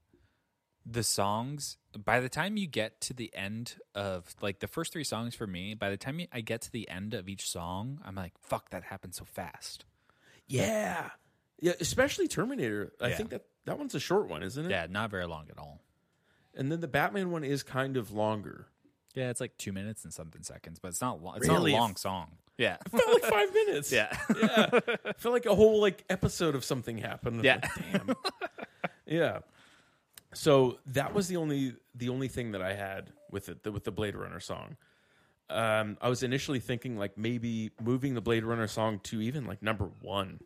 the songs. By the time you get to the end of like the first three songs for me, by the time I get to the end of each song, I'm like, "Fuck, that happened so fast." yeah, yeah, especially Terminator. I Yeah. think that that one's a short one, isn't it? Yeah, not very long at all. And then the Batman one is kind of longer. Yeah, it's like two minutes and something seconds, but it's not long. It's Really? not a long song. Yeah, It felt like five minutes. yeah, yeah. I felt like a whole like episode of something happened. Yeah. Like, damn. yeah. So that was the only the only thing that I had with it the, with the Blade Runner song. Um, I was initially thinking like maybe moving the Blade Runner song to even like number one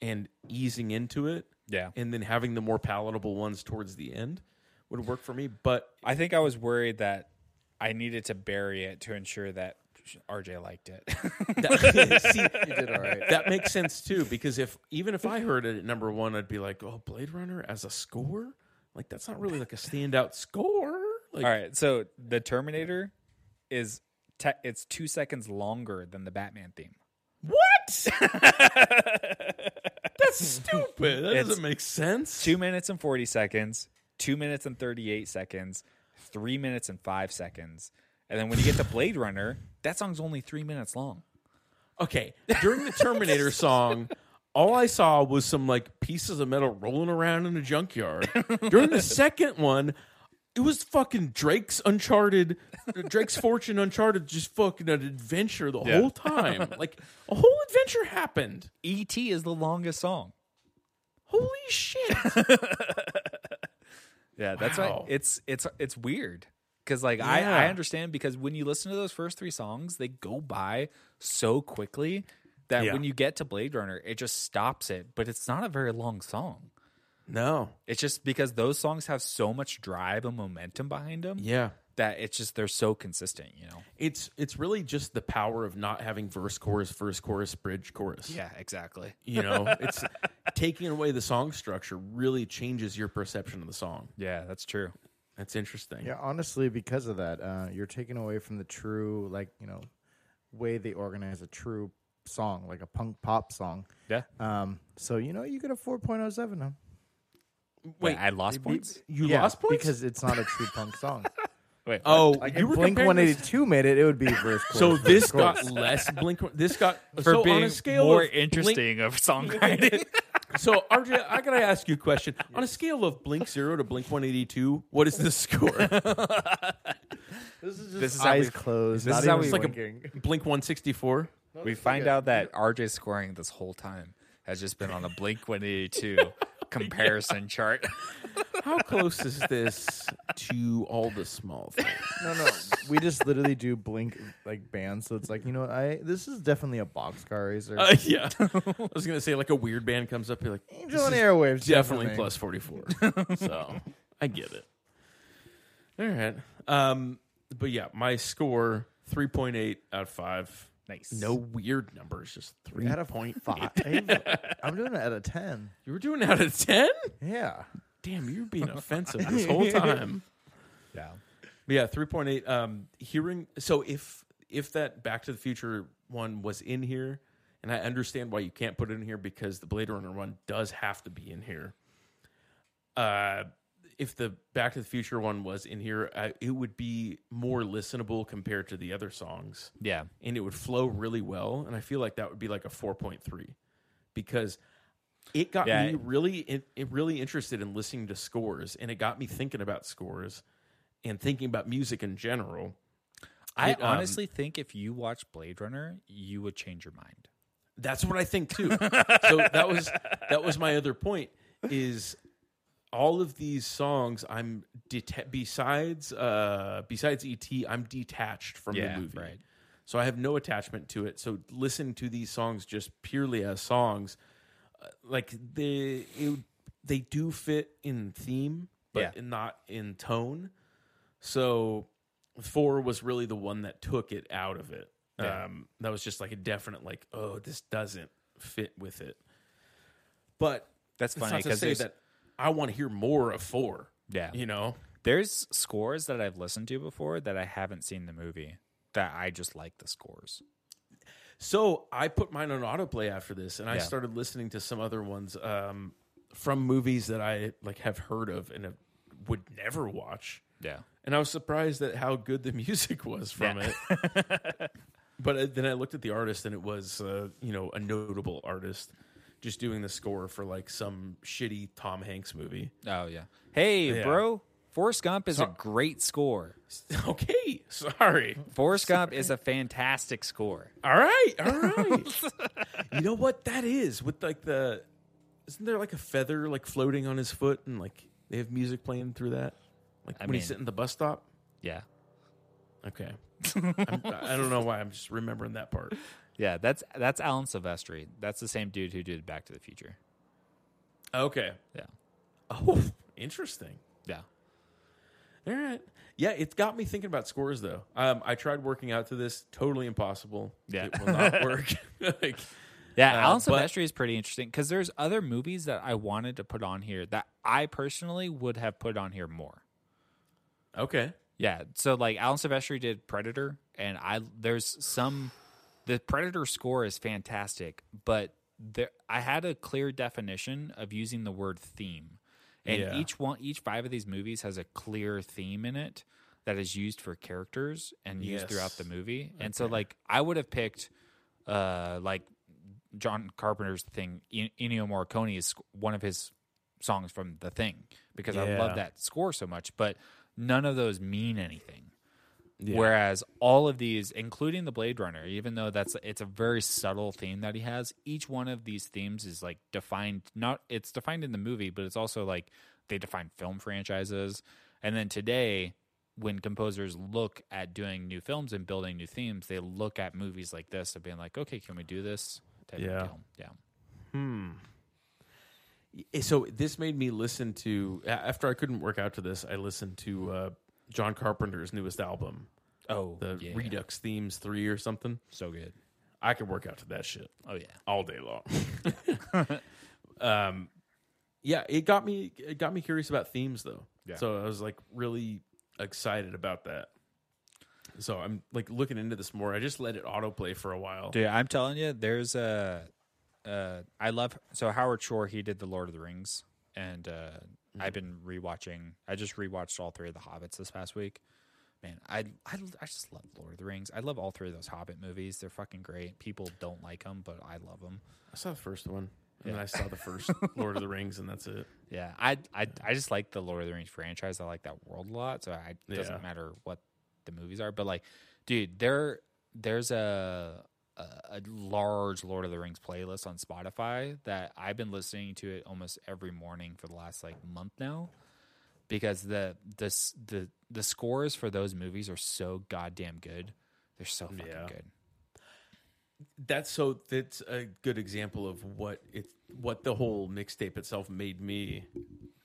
and easing into it, yeah. and then having the more palatable ones towards the end would work for me. But I think I was worried that I needed to bury it to ensure that RJ liked it. That, see, You did all right. that makes sense too because if even if I heard it at number one, I'd be like, "Oh, Blade Runner as a score, like that's not really like a standout score." Like, All right, so the Terminator is te- it's two seconds longer than the Batman theme. what? that's stupid. That It's doesn't make sense. Two minutes and forty seconds, two minutes and thirty-eight seconds, three minutes and five seconds, and then when you get to Blade Runner, that song's only three minutes long. Okay, during the Terminator song, all I saw was some like pieces of metal rolling around in a junkyard. During the second one, it was fucking Drake's Uncharted, Drake's Fortune Uncharted, just fucking an adventure the Yeah. whole time. Like a whole adventure happened. E.T. is the longest song. Holy shit! Yeah, that's Wow. right. It's it's it's weird because like I I understand because when you listen to those first three songs, they go by so quickly that Yeah. when you get to Blade Runner, it just stops it. But it's not a very long song. No, It's just because those songs have so much drive and momentum behind them yeah. That it's just they're so consistent. You know. It's it's really just the power of not having verse, chorus, verse, chorus, bridge, chorus. Yeah, exactly. You know, it's taking away the song structure really changes your perception of the song. Yeah, that's true. That's interesting. Yeah, honestly, because of that, uh, you're taking away from the true, like you know, way they organize a true song, like a punk pop song. Yeah. Um, so you know, you get a four point oh seven now. Wait, I lost points. You Yeah, lost points because it's not a true punk song. Wait. Oh, Like you if were Blink comparing One Eighty this- Two made it, it would be verse. So chorus, this verse, got less Blink. This got for so being on a scale more of Blink- interesting of songwriting. so RJ, I gotta ask you a question. On a scale of Blink Zero to Blink One Eighty Two, what is the score? This is just This is how eyes we- closed. this not is how even we- like a- blinking. Blink One Sixty Four. we find out that RJ scoring this whole time has just been on a Blink 182 comparison chart. How close is this to all the small things? No, no. We just literally do blink like bands, so it's like you know, what, I this is definitely a boxcar racer. Uh, yeah, I was gonna say like a weird band comes up, you're like Angel and airwaves, definitely plus forty four. so I get it. All right, um, but yeah, my score three point eight out of five. Nice. No weird numbers, just three Out of point five. I'm doing it out of ten. You were doing out of ten. Yeah. Damn, you're being offensive this whole time. Yeah. But yeah, three point eight. Um, hearing so if if that Back to the Future one was in here, and I understand why you can't put it in here because the Blade Runner one does have to be in here. Uh, if the Back to the Future one was in here, uh, it would be more listenable compared to the other songs, Yeah. and it would flow really well. And I feel like that would be like a four point three because it got Yeah. me really it, it really interested in listening to scores, and it got me thinking about scores and thinking about music in general. I It, um, honestly think if you watch Blade Runner, you would change your mind. That's what I think too. so that was that was my other point is all of these songs I'm deta- besides uh besides ET I'm detached from Yeah, the movie. right. So I have no attachment to it. So listen to these songs just purely as songs uh, like they it, they do fit in theme but Yeah. not in tone. So 4 was really the one that took it out of it. Yeah. Um, that was just like a definite like, oh, this doesn't fit with it. But That's funny because that I want to hear more of four. yeah, You know, there's scores that I've listened to before that I haven't seen the movie that I just like the scores. so I put mine on autoplay after this, and I Yeah. started listening to some other ones um, from movies that I like have heard of and have, would never watch. Yeah. And I was surprised at how good the music was from Yeah. it. but uh, then I looked at the artist, and it was uh, you know a notable artist just doing the score for like some shitty Tom Hanks movie. Oh yeah. Hey, Yeah. bro. Forrest Gump is a great score. Okay, sorry. Forrest Gump is a fantastic score. All right, all right. you know what that is with like the isn't there like a feather like floating on his foot and like they have music playing through that like when mean- he's sitting at the bus stop. Yeah. Okay, I'm, I don't know why I'm just remembering that part. Yeah, that's that's Alan Silvestri. That's the same dude who did Back to the Future. Okay. Yeah. Oh, interesting. Yeah. All right. Yeah, it's got me thinking about scores though. Um, I tried working out to this. Totally impossible. Yeah. it will not work. like, Yeah, Uh, Alan Silvestri is pretty interesting because there's other movies that I wanted to put on here that I personally would have put on here more. okay, Yeah, so like Alan Silvestri did Predator, and I there's some the Predator score is fantastic, but there I had a clear definition of using the word theme, and Yeah. each one each five of these movies has a clear theme in it that is used for characters and used Yes. throughout the movie, and so like I would have picked uh like John Carpenter's thing, En- Ennio Morricone is one of his songs from The Thing because I love that score so much, but none of those mean anything. Yeah. Whereas all of these, including the Blade Runner, even though that's it's a very subtle theme that he has, each one of these themes is like defined. Not it's defined in the movie, but it's also like they define film franchises. And then today, when composers look at doing new films and building new themes, they look at movies like this and being like, okay, can we do this? Yeah. Of. Yeah. Eh, so this made me listen to after I couldn't work out to this. I listened to uh, John Carpenter's newest album, Oh, the yeah. Redux Themes Three or something. So good. I could work out to that shit Oh yeah. all day long. um, yeah, it got me. It got me curious about themes though. Yeah. So I was like really excited about that. So I'm like looking into this more. I just let it autoplay for a while. Dude, I'm telling you, there's a. Uh, I love so Howard Shore. He did the Lord of the Rings, and uh, I've mm-hmm. been rewatching. I just rewatched all three of the Hobbits this past week. Man, I, I I just love Lord of the Rings. I love all three of those Hobbit movies. They're fucking great. People don't like them, but I love them. I saw the first one, and Yeah. I saw the first Lord of the Rings, and that's it. Yeah, I I I just like the Lord of the Rings franchise. I like that world a lot. So I, it doesn't Yeah. matter what the movies are. But like, dude, there there's a, a a large Lord of the Rings playlist on Spotify that I've been listening to it almost every morning for the last like month now. Because the the the the scores for those movies are so goddamn good. They're so fucking Yeah. good. That's so. That's a good example of what it, what the whole mixtape itself made me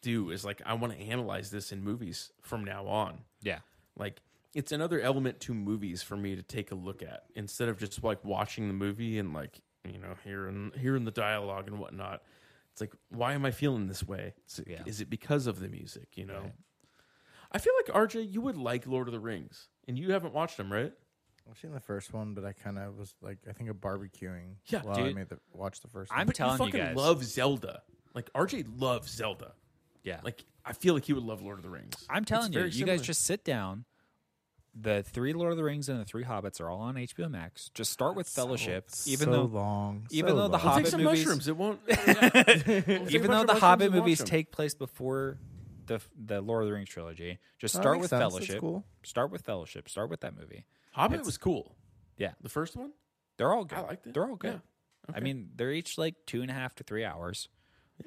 do. Is like I want to analyze this in movies from now on. Yeah. like it's another element to movies for me to take a look at instead of just like watching the movie and like you know hearing hearing the dialogue and whatnot it's like why am i feeling this way is it, Yeah. is it because of the music you know Right. i feel like rj you would like lord of the rings and you haven't watched them right I've seen the first one, but I kind of was like, I think of barbecuing. Yeah, while I dude. made the watch the first. I'm one. telling you you fucking guys. love zelda like rj loves zelda Yeah. like i feel like he would love lord of the rings I'm It's telling you, very you guys just sit down. The three Lord of the Rings and the three Hobbits are all on HBO Max. Just start with Fellowship, even so though long, even so though the long. We'll Hobbit take some movies- mushrooms it won't We'll even though the Hobbit movies take place before the the Lord of the Rings trilogy, just start with sense. That's Fellowship. cool. Start with Fellowship. Start with that movie. hobbit It's- was cool Yeah, the first one they're all good. I liked it. They're all good. Yeah. I mean, they're each like two and a half to three hours.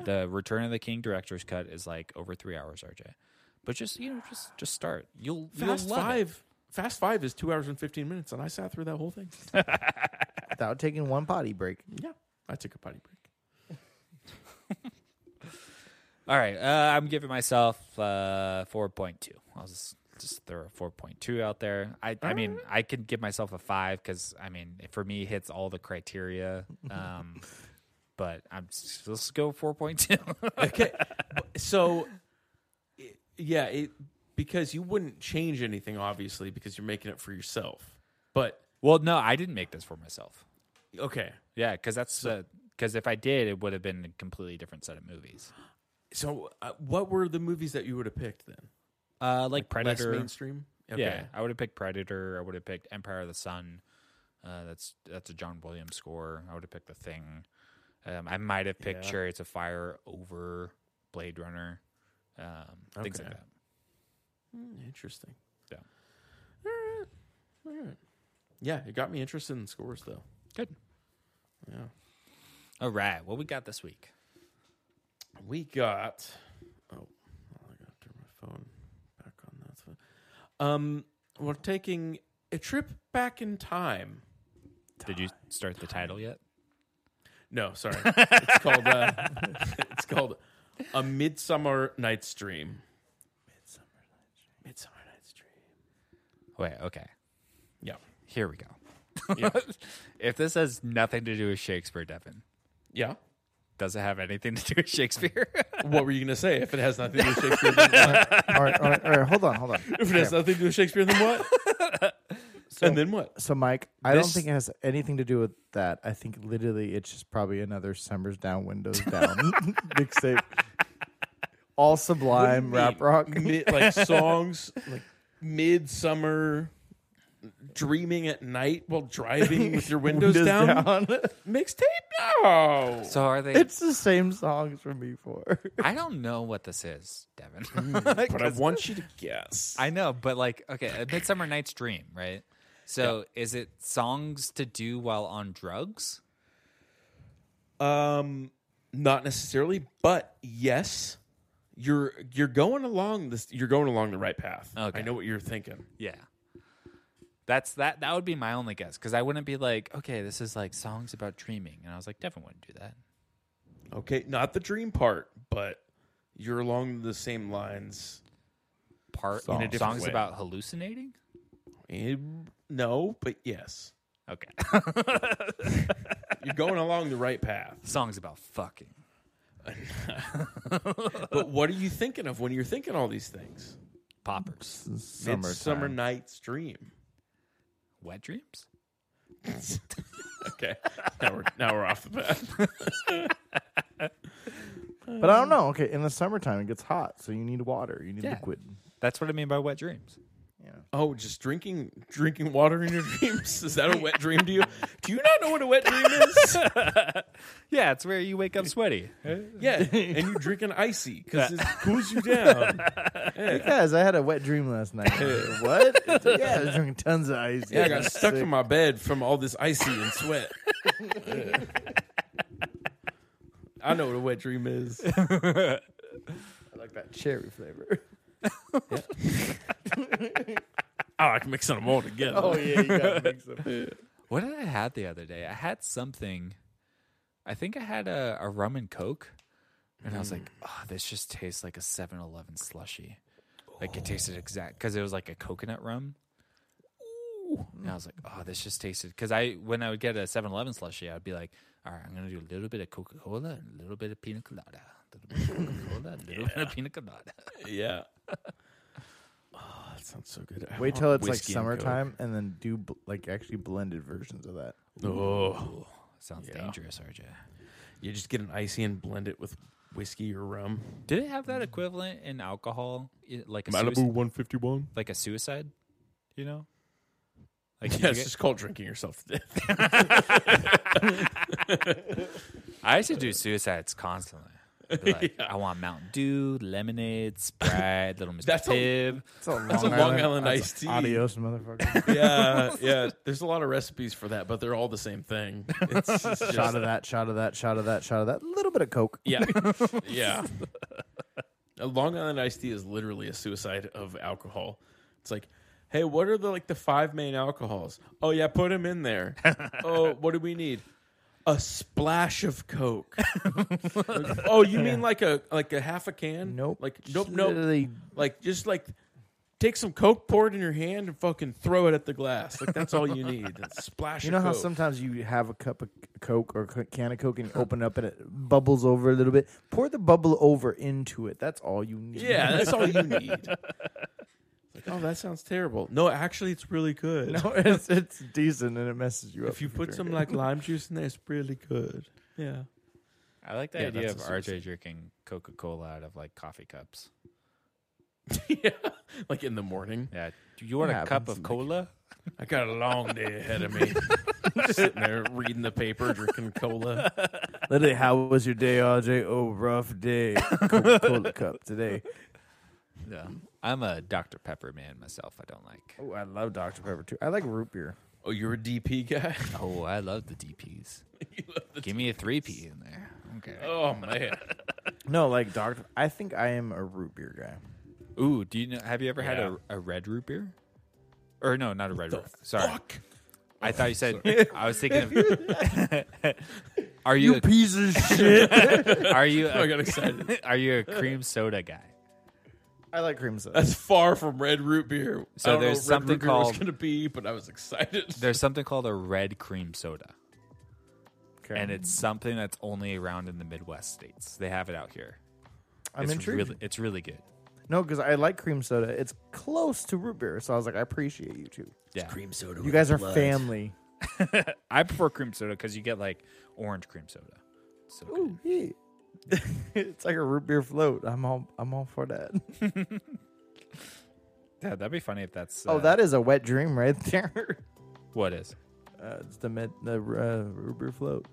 The Return of the King director's cut is like over three hours, RJ. But just you know, just just start. You'll Fast you'll love it. Five. Fast Five is two hours and fifteen minutes, and I sat through that whole thing. without taking one potty break. yeah, I took a potty break. All right, uh, I'm giving myself uh, 4.2. I'll just just throw a 4.2 out there. I I mean, I could give myself a five because I mean, for me, it hits all the criteria. Um, but I'm just, let's go 4.2. Okay, so it- yeah, it because you wouldn't change anything, obviously, because you're making it for yourself. But well, no, I didn't make this for myself. okay, Yeah, because that's because if I did, it would have been a completely different set of movies. so uh, what were the movies that you would have picked then? Uh, like, Less Predator. mainstream. Okay. Yeah, I would have picked Predator. I would have picked Empire of the Sun. Uh, that's that's a John Williams score. I would have picked The Thing. Um, I might have picked Yeah. Chariots of Fire over Blade Runner. Um, Things like that. Hmm, interesting. Yeah. All right. All right. Yeah, it got me interested in scores though. Good. Yeah. All right. What we got this week? We got. Oh, I got to turn my phone back on. That's fine. Um, we're taking a trip back in time. Did you start the title yet? No, sorry. it's called. Uh, it's called a Midsummer Night's Dream. Midsummer Night's Dream. Wait, okay. Yeah. Here we go. Yeah. If this has nothing to do with Shakespeare, Devin, yeah. does it have anything to do with Shakespeare? What were you gonna say? If it has nothing to do with Shakespeare, then what? all right, all right, all right. Hold on, hold on. if it has nothing to do with Shakespeare, then what? and then what? So, Mike, I don't This- think it has anything to do with that. I think literally it's just probably another Summers Down, Windows Down mixtape. All sublime rap rock. Mid, like songs like midsummer dreaming at night while driving with your windows, down. Mixtape? No. so are they? it's the same songs from before. I don't know what this is, Devin. but I want you to guess. I know, but like, okay, a Midsummer Night's Dream, right? So is it songs to do while on drugs? Um, not necessarily, but yes, you're you're going along this. You're going along the right path. Okay. I know what you're thinking. Yeah. That's that. That would be my only guess because I wouldn't be like, okay, this is like songs about dreaming, and I was like, Devin wouldn't do that. Okay, not the dream part, but you're along the same lines. Part In a different songs way. about hallucinating. Eh, no, but yes, Okay, you're going along the right path. songs about fucking. But what are you thinking of when you're thinking all these things? Poppers, Midsummer Summer Night's Dream. wet dreams. Okay, now we're now we're off the path. But I don't know. Okay, in the summertime it gets hot, so you need water. You need Yeah. liquid. That's what I mean by wet dreams. Yeah. Oh, just drinking drinking water in your dreams. Is that a wet dream to you? Do you not know what a wet dream is? Yeah, it's where you wake up sweaty. Yeah, and you drink an icy because it cools you down. Guys, I had a wet dream last night. what? yeah, I was drinking tons of ice. Yeah, I got stuck in my bed from all this icy and sweat. Yeah. I know what a wet dream is. I like that cherry flavor. Oh, I like mixing them all together. Oh yeah, you gotta mix them. What did I have the other day? I had something. I think I had a, a rum and coke, and I was like, "Oh, this just tastes like a 7-Eleven slushy." Like it tasted exact because it was like a coconut rum. And I was like, "Oh, this just tasted." Because I when I would get a 7-Eleven slushy, I'd be like, "All right, I'm gonna do a little bit of Coca Cola and a little bit of pina colada, a little bit of Coca a little bit of pina colada." Yeah. Oh, that sounds so good. I Wait want till it's like whiskey and Coke. summertime, and then do bl- like actually blended versions of that. Oh, Sounds Yeah. dangerous, RJ. you just get an icy and blend it with whiskey or rum. Did it have that mm. equivalent in alcohol, i- like a Malibu suicide, 151. like a suicide? You know, like did Yeah, you it's get- just called drinking yourself to death. I used to do suicides constantly. I'd be like, I want Mountain Dew, lemonade, Sprite, little Mr. That's a- Pibb. It's a That's a Long Island that's iced tea. Adios, motherfucker. yeah, yeah. There's a lot of recipes for that, but they're all the same thing. It's, it's just, shot of that, shot of that, shot of that, shot of that. A little bit of coke. Yeah, yeah. A Long Island iced tea is literally a suicide of alcohol. It's like, hey, what are the like the five main alcohols? Oh yeah, put them in there. oh, what do we need? A splash of Coke. oh, you mean like a like a half a can? Nope. Like Just nope, nope. literally- Like just like take some Coke, pour it in your hand, and fucking throw it at the glass. Like that's all you need. A splash. You know of how Coke. sometimes you have a cup of Coke or a can of Coke and you open it up and it bubbles over a little bit? Pour the bubble over into it. That's all you need. Yeah, that's all you need. It's like, oh, that sounds terrible. No, actually, it's really good. no, it's, it's decent and it messes you up. if you put some drinking. like lime juice in there, it's really good. Yeah. I like the Yeah, idea of that's a RJ suicide. drinking Coca Cola out of like coffee cups. yeah. Like in the morning. Yeah, do you want It a cup happens. of cola? I got a long day ahead of me. Sitting there reading the paper, drinking cola. Literally, how was your day, RJ? Oh, rough day. Coca Cola cup today. Yeah, I'm a Dr Pepper man myself. I don't like. Oh, I love Dr. Pepper too. I like root beer. Oh, you're a DP guy? Oh, I love the DPs. You love the- Give me a three P in there. Okay. oh, man. No, like Dr. I think I am a root beer guy. Ooh, do you know? Have you ever had Yeah. a, a red root beer? Or no, not a red. root. Sorry, Fuck. I thought you said. I was thinking. Of, are you? piece of shit. are you? I A, got excited. are you a cream soda guy? I like cream soda. That's far from red root beer. So I don't there's know what something red root beer was called- going to be, but I was excited. There's something called a red cream soda, okay. and it's something that's only around in the Midwest states. They have it out here. I'm it's intrigued. Really, it's really good. No, because I like cream soda. It's close to root beer, so I was like, I appreciate you too. Yeah, Cream soda. You guys are family. I prefer cream soda because you get like orange cream soda. So good. Ooh, yeah. it's like a root beer float. I'm all I'm all for that. Yeah, that'd be funny if that's. oh, uh, that is a wet dream right there. what is? Uh, it's the med, the uh, root beer float.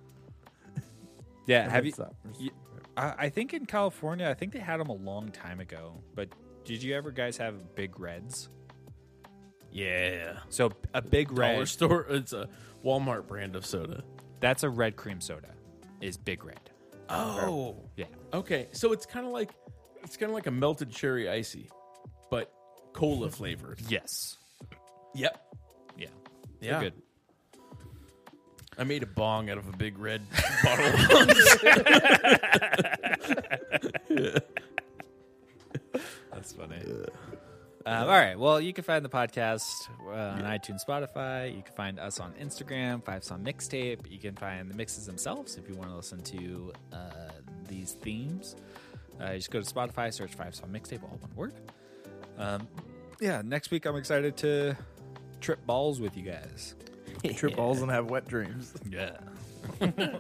Yeah, have you? You- I, I think in California, I think they had them a long time ago. But did you ever guys have Big Reds? yeah. So a Big Dollar Red, store. It's a Walmart brand of soda. that's a red cream soda. Is Big Red? Oh. Yeah. Okay. So it's kind of like it's kind of like a melted cherry icy, but cola flavored. Yes. Yep. Yeah. Yeah. Good. I made a bong out of a big red bottle. That's funny. Um, all right. Well, you can find the podcast uh, on iTunes, Spotify. You can find us on Instagram, Five Song Mixtape. You can find the mixes themselves if you want to listen to uh, these themes. Uh, just go to Spotify, search Five Song Mixtape, all one word. Um, yeah, next week I'm excited to trip balls with you guys. trip balls and have wet dreams. Yeah.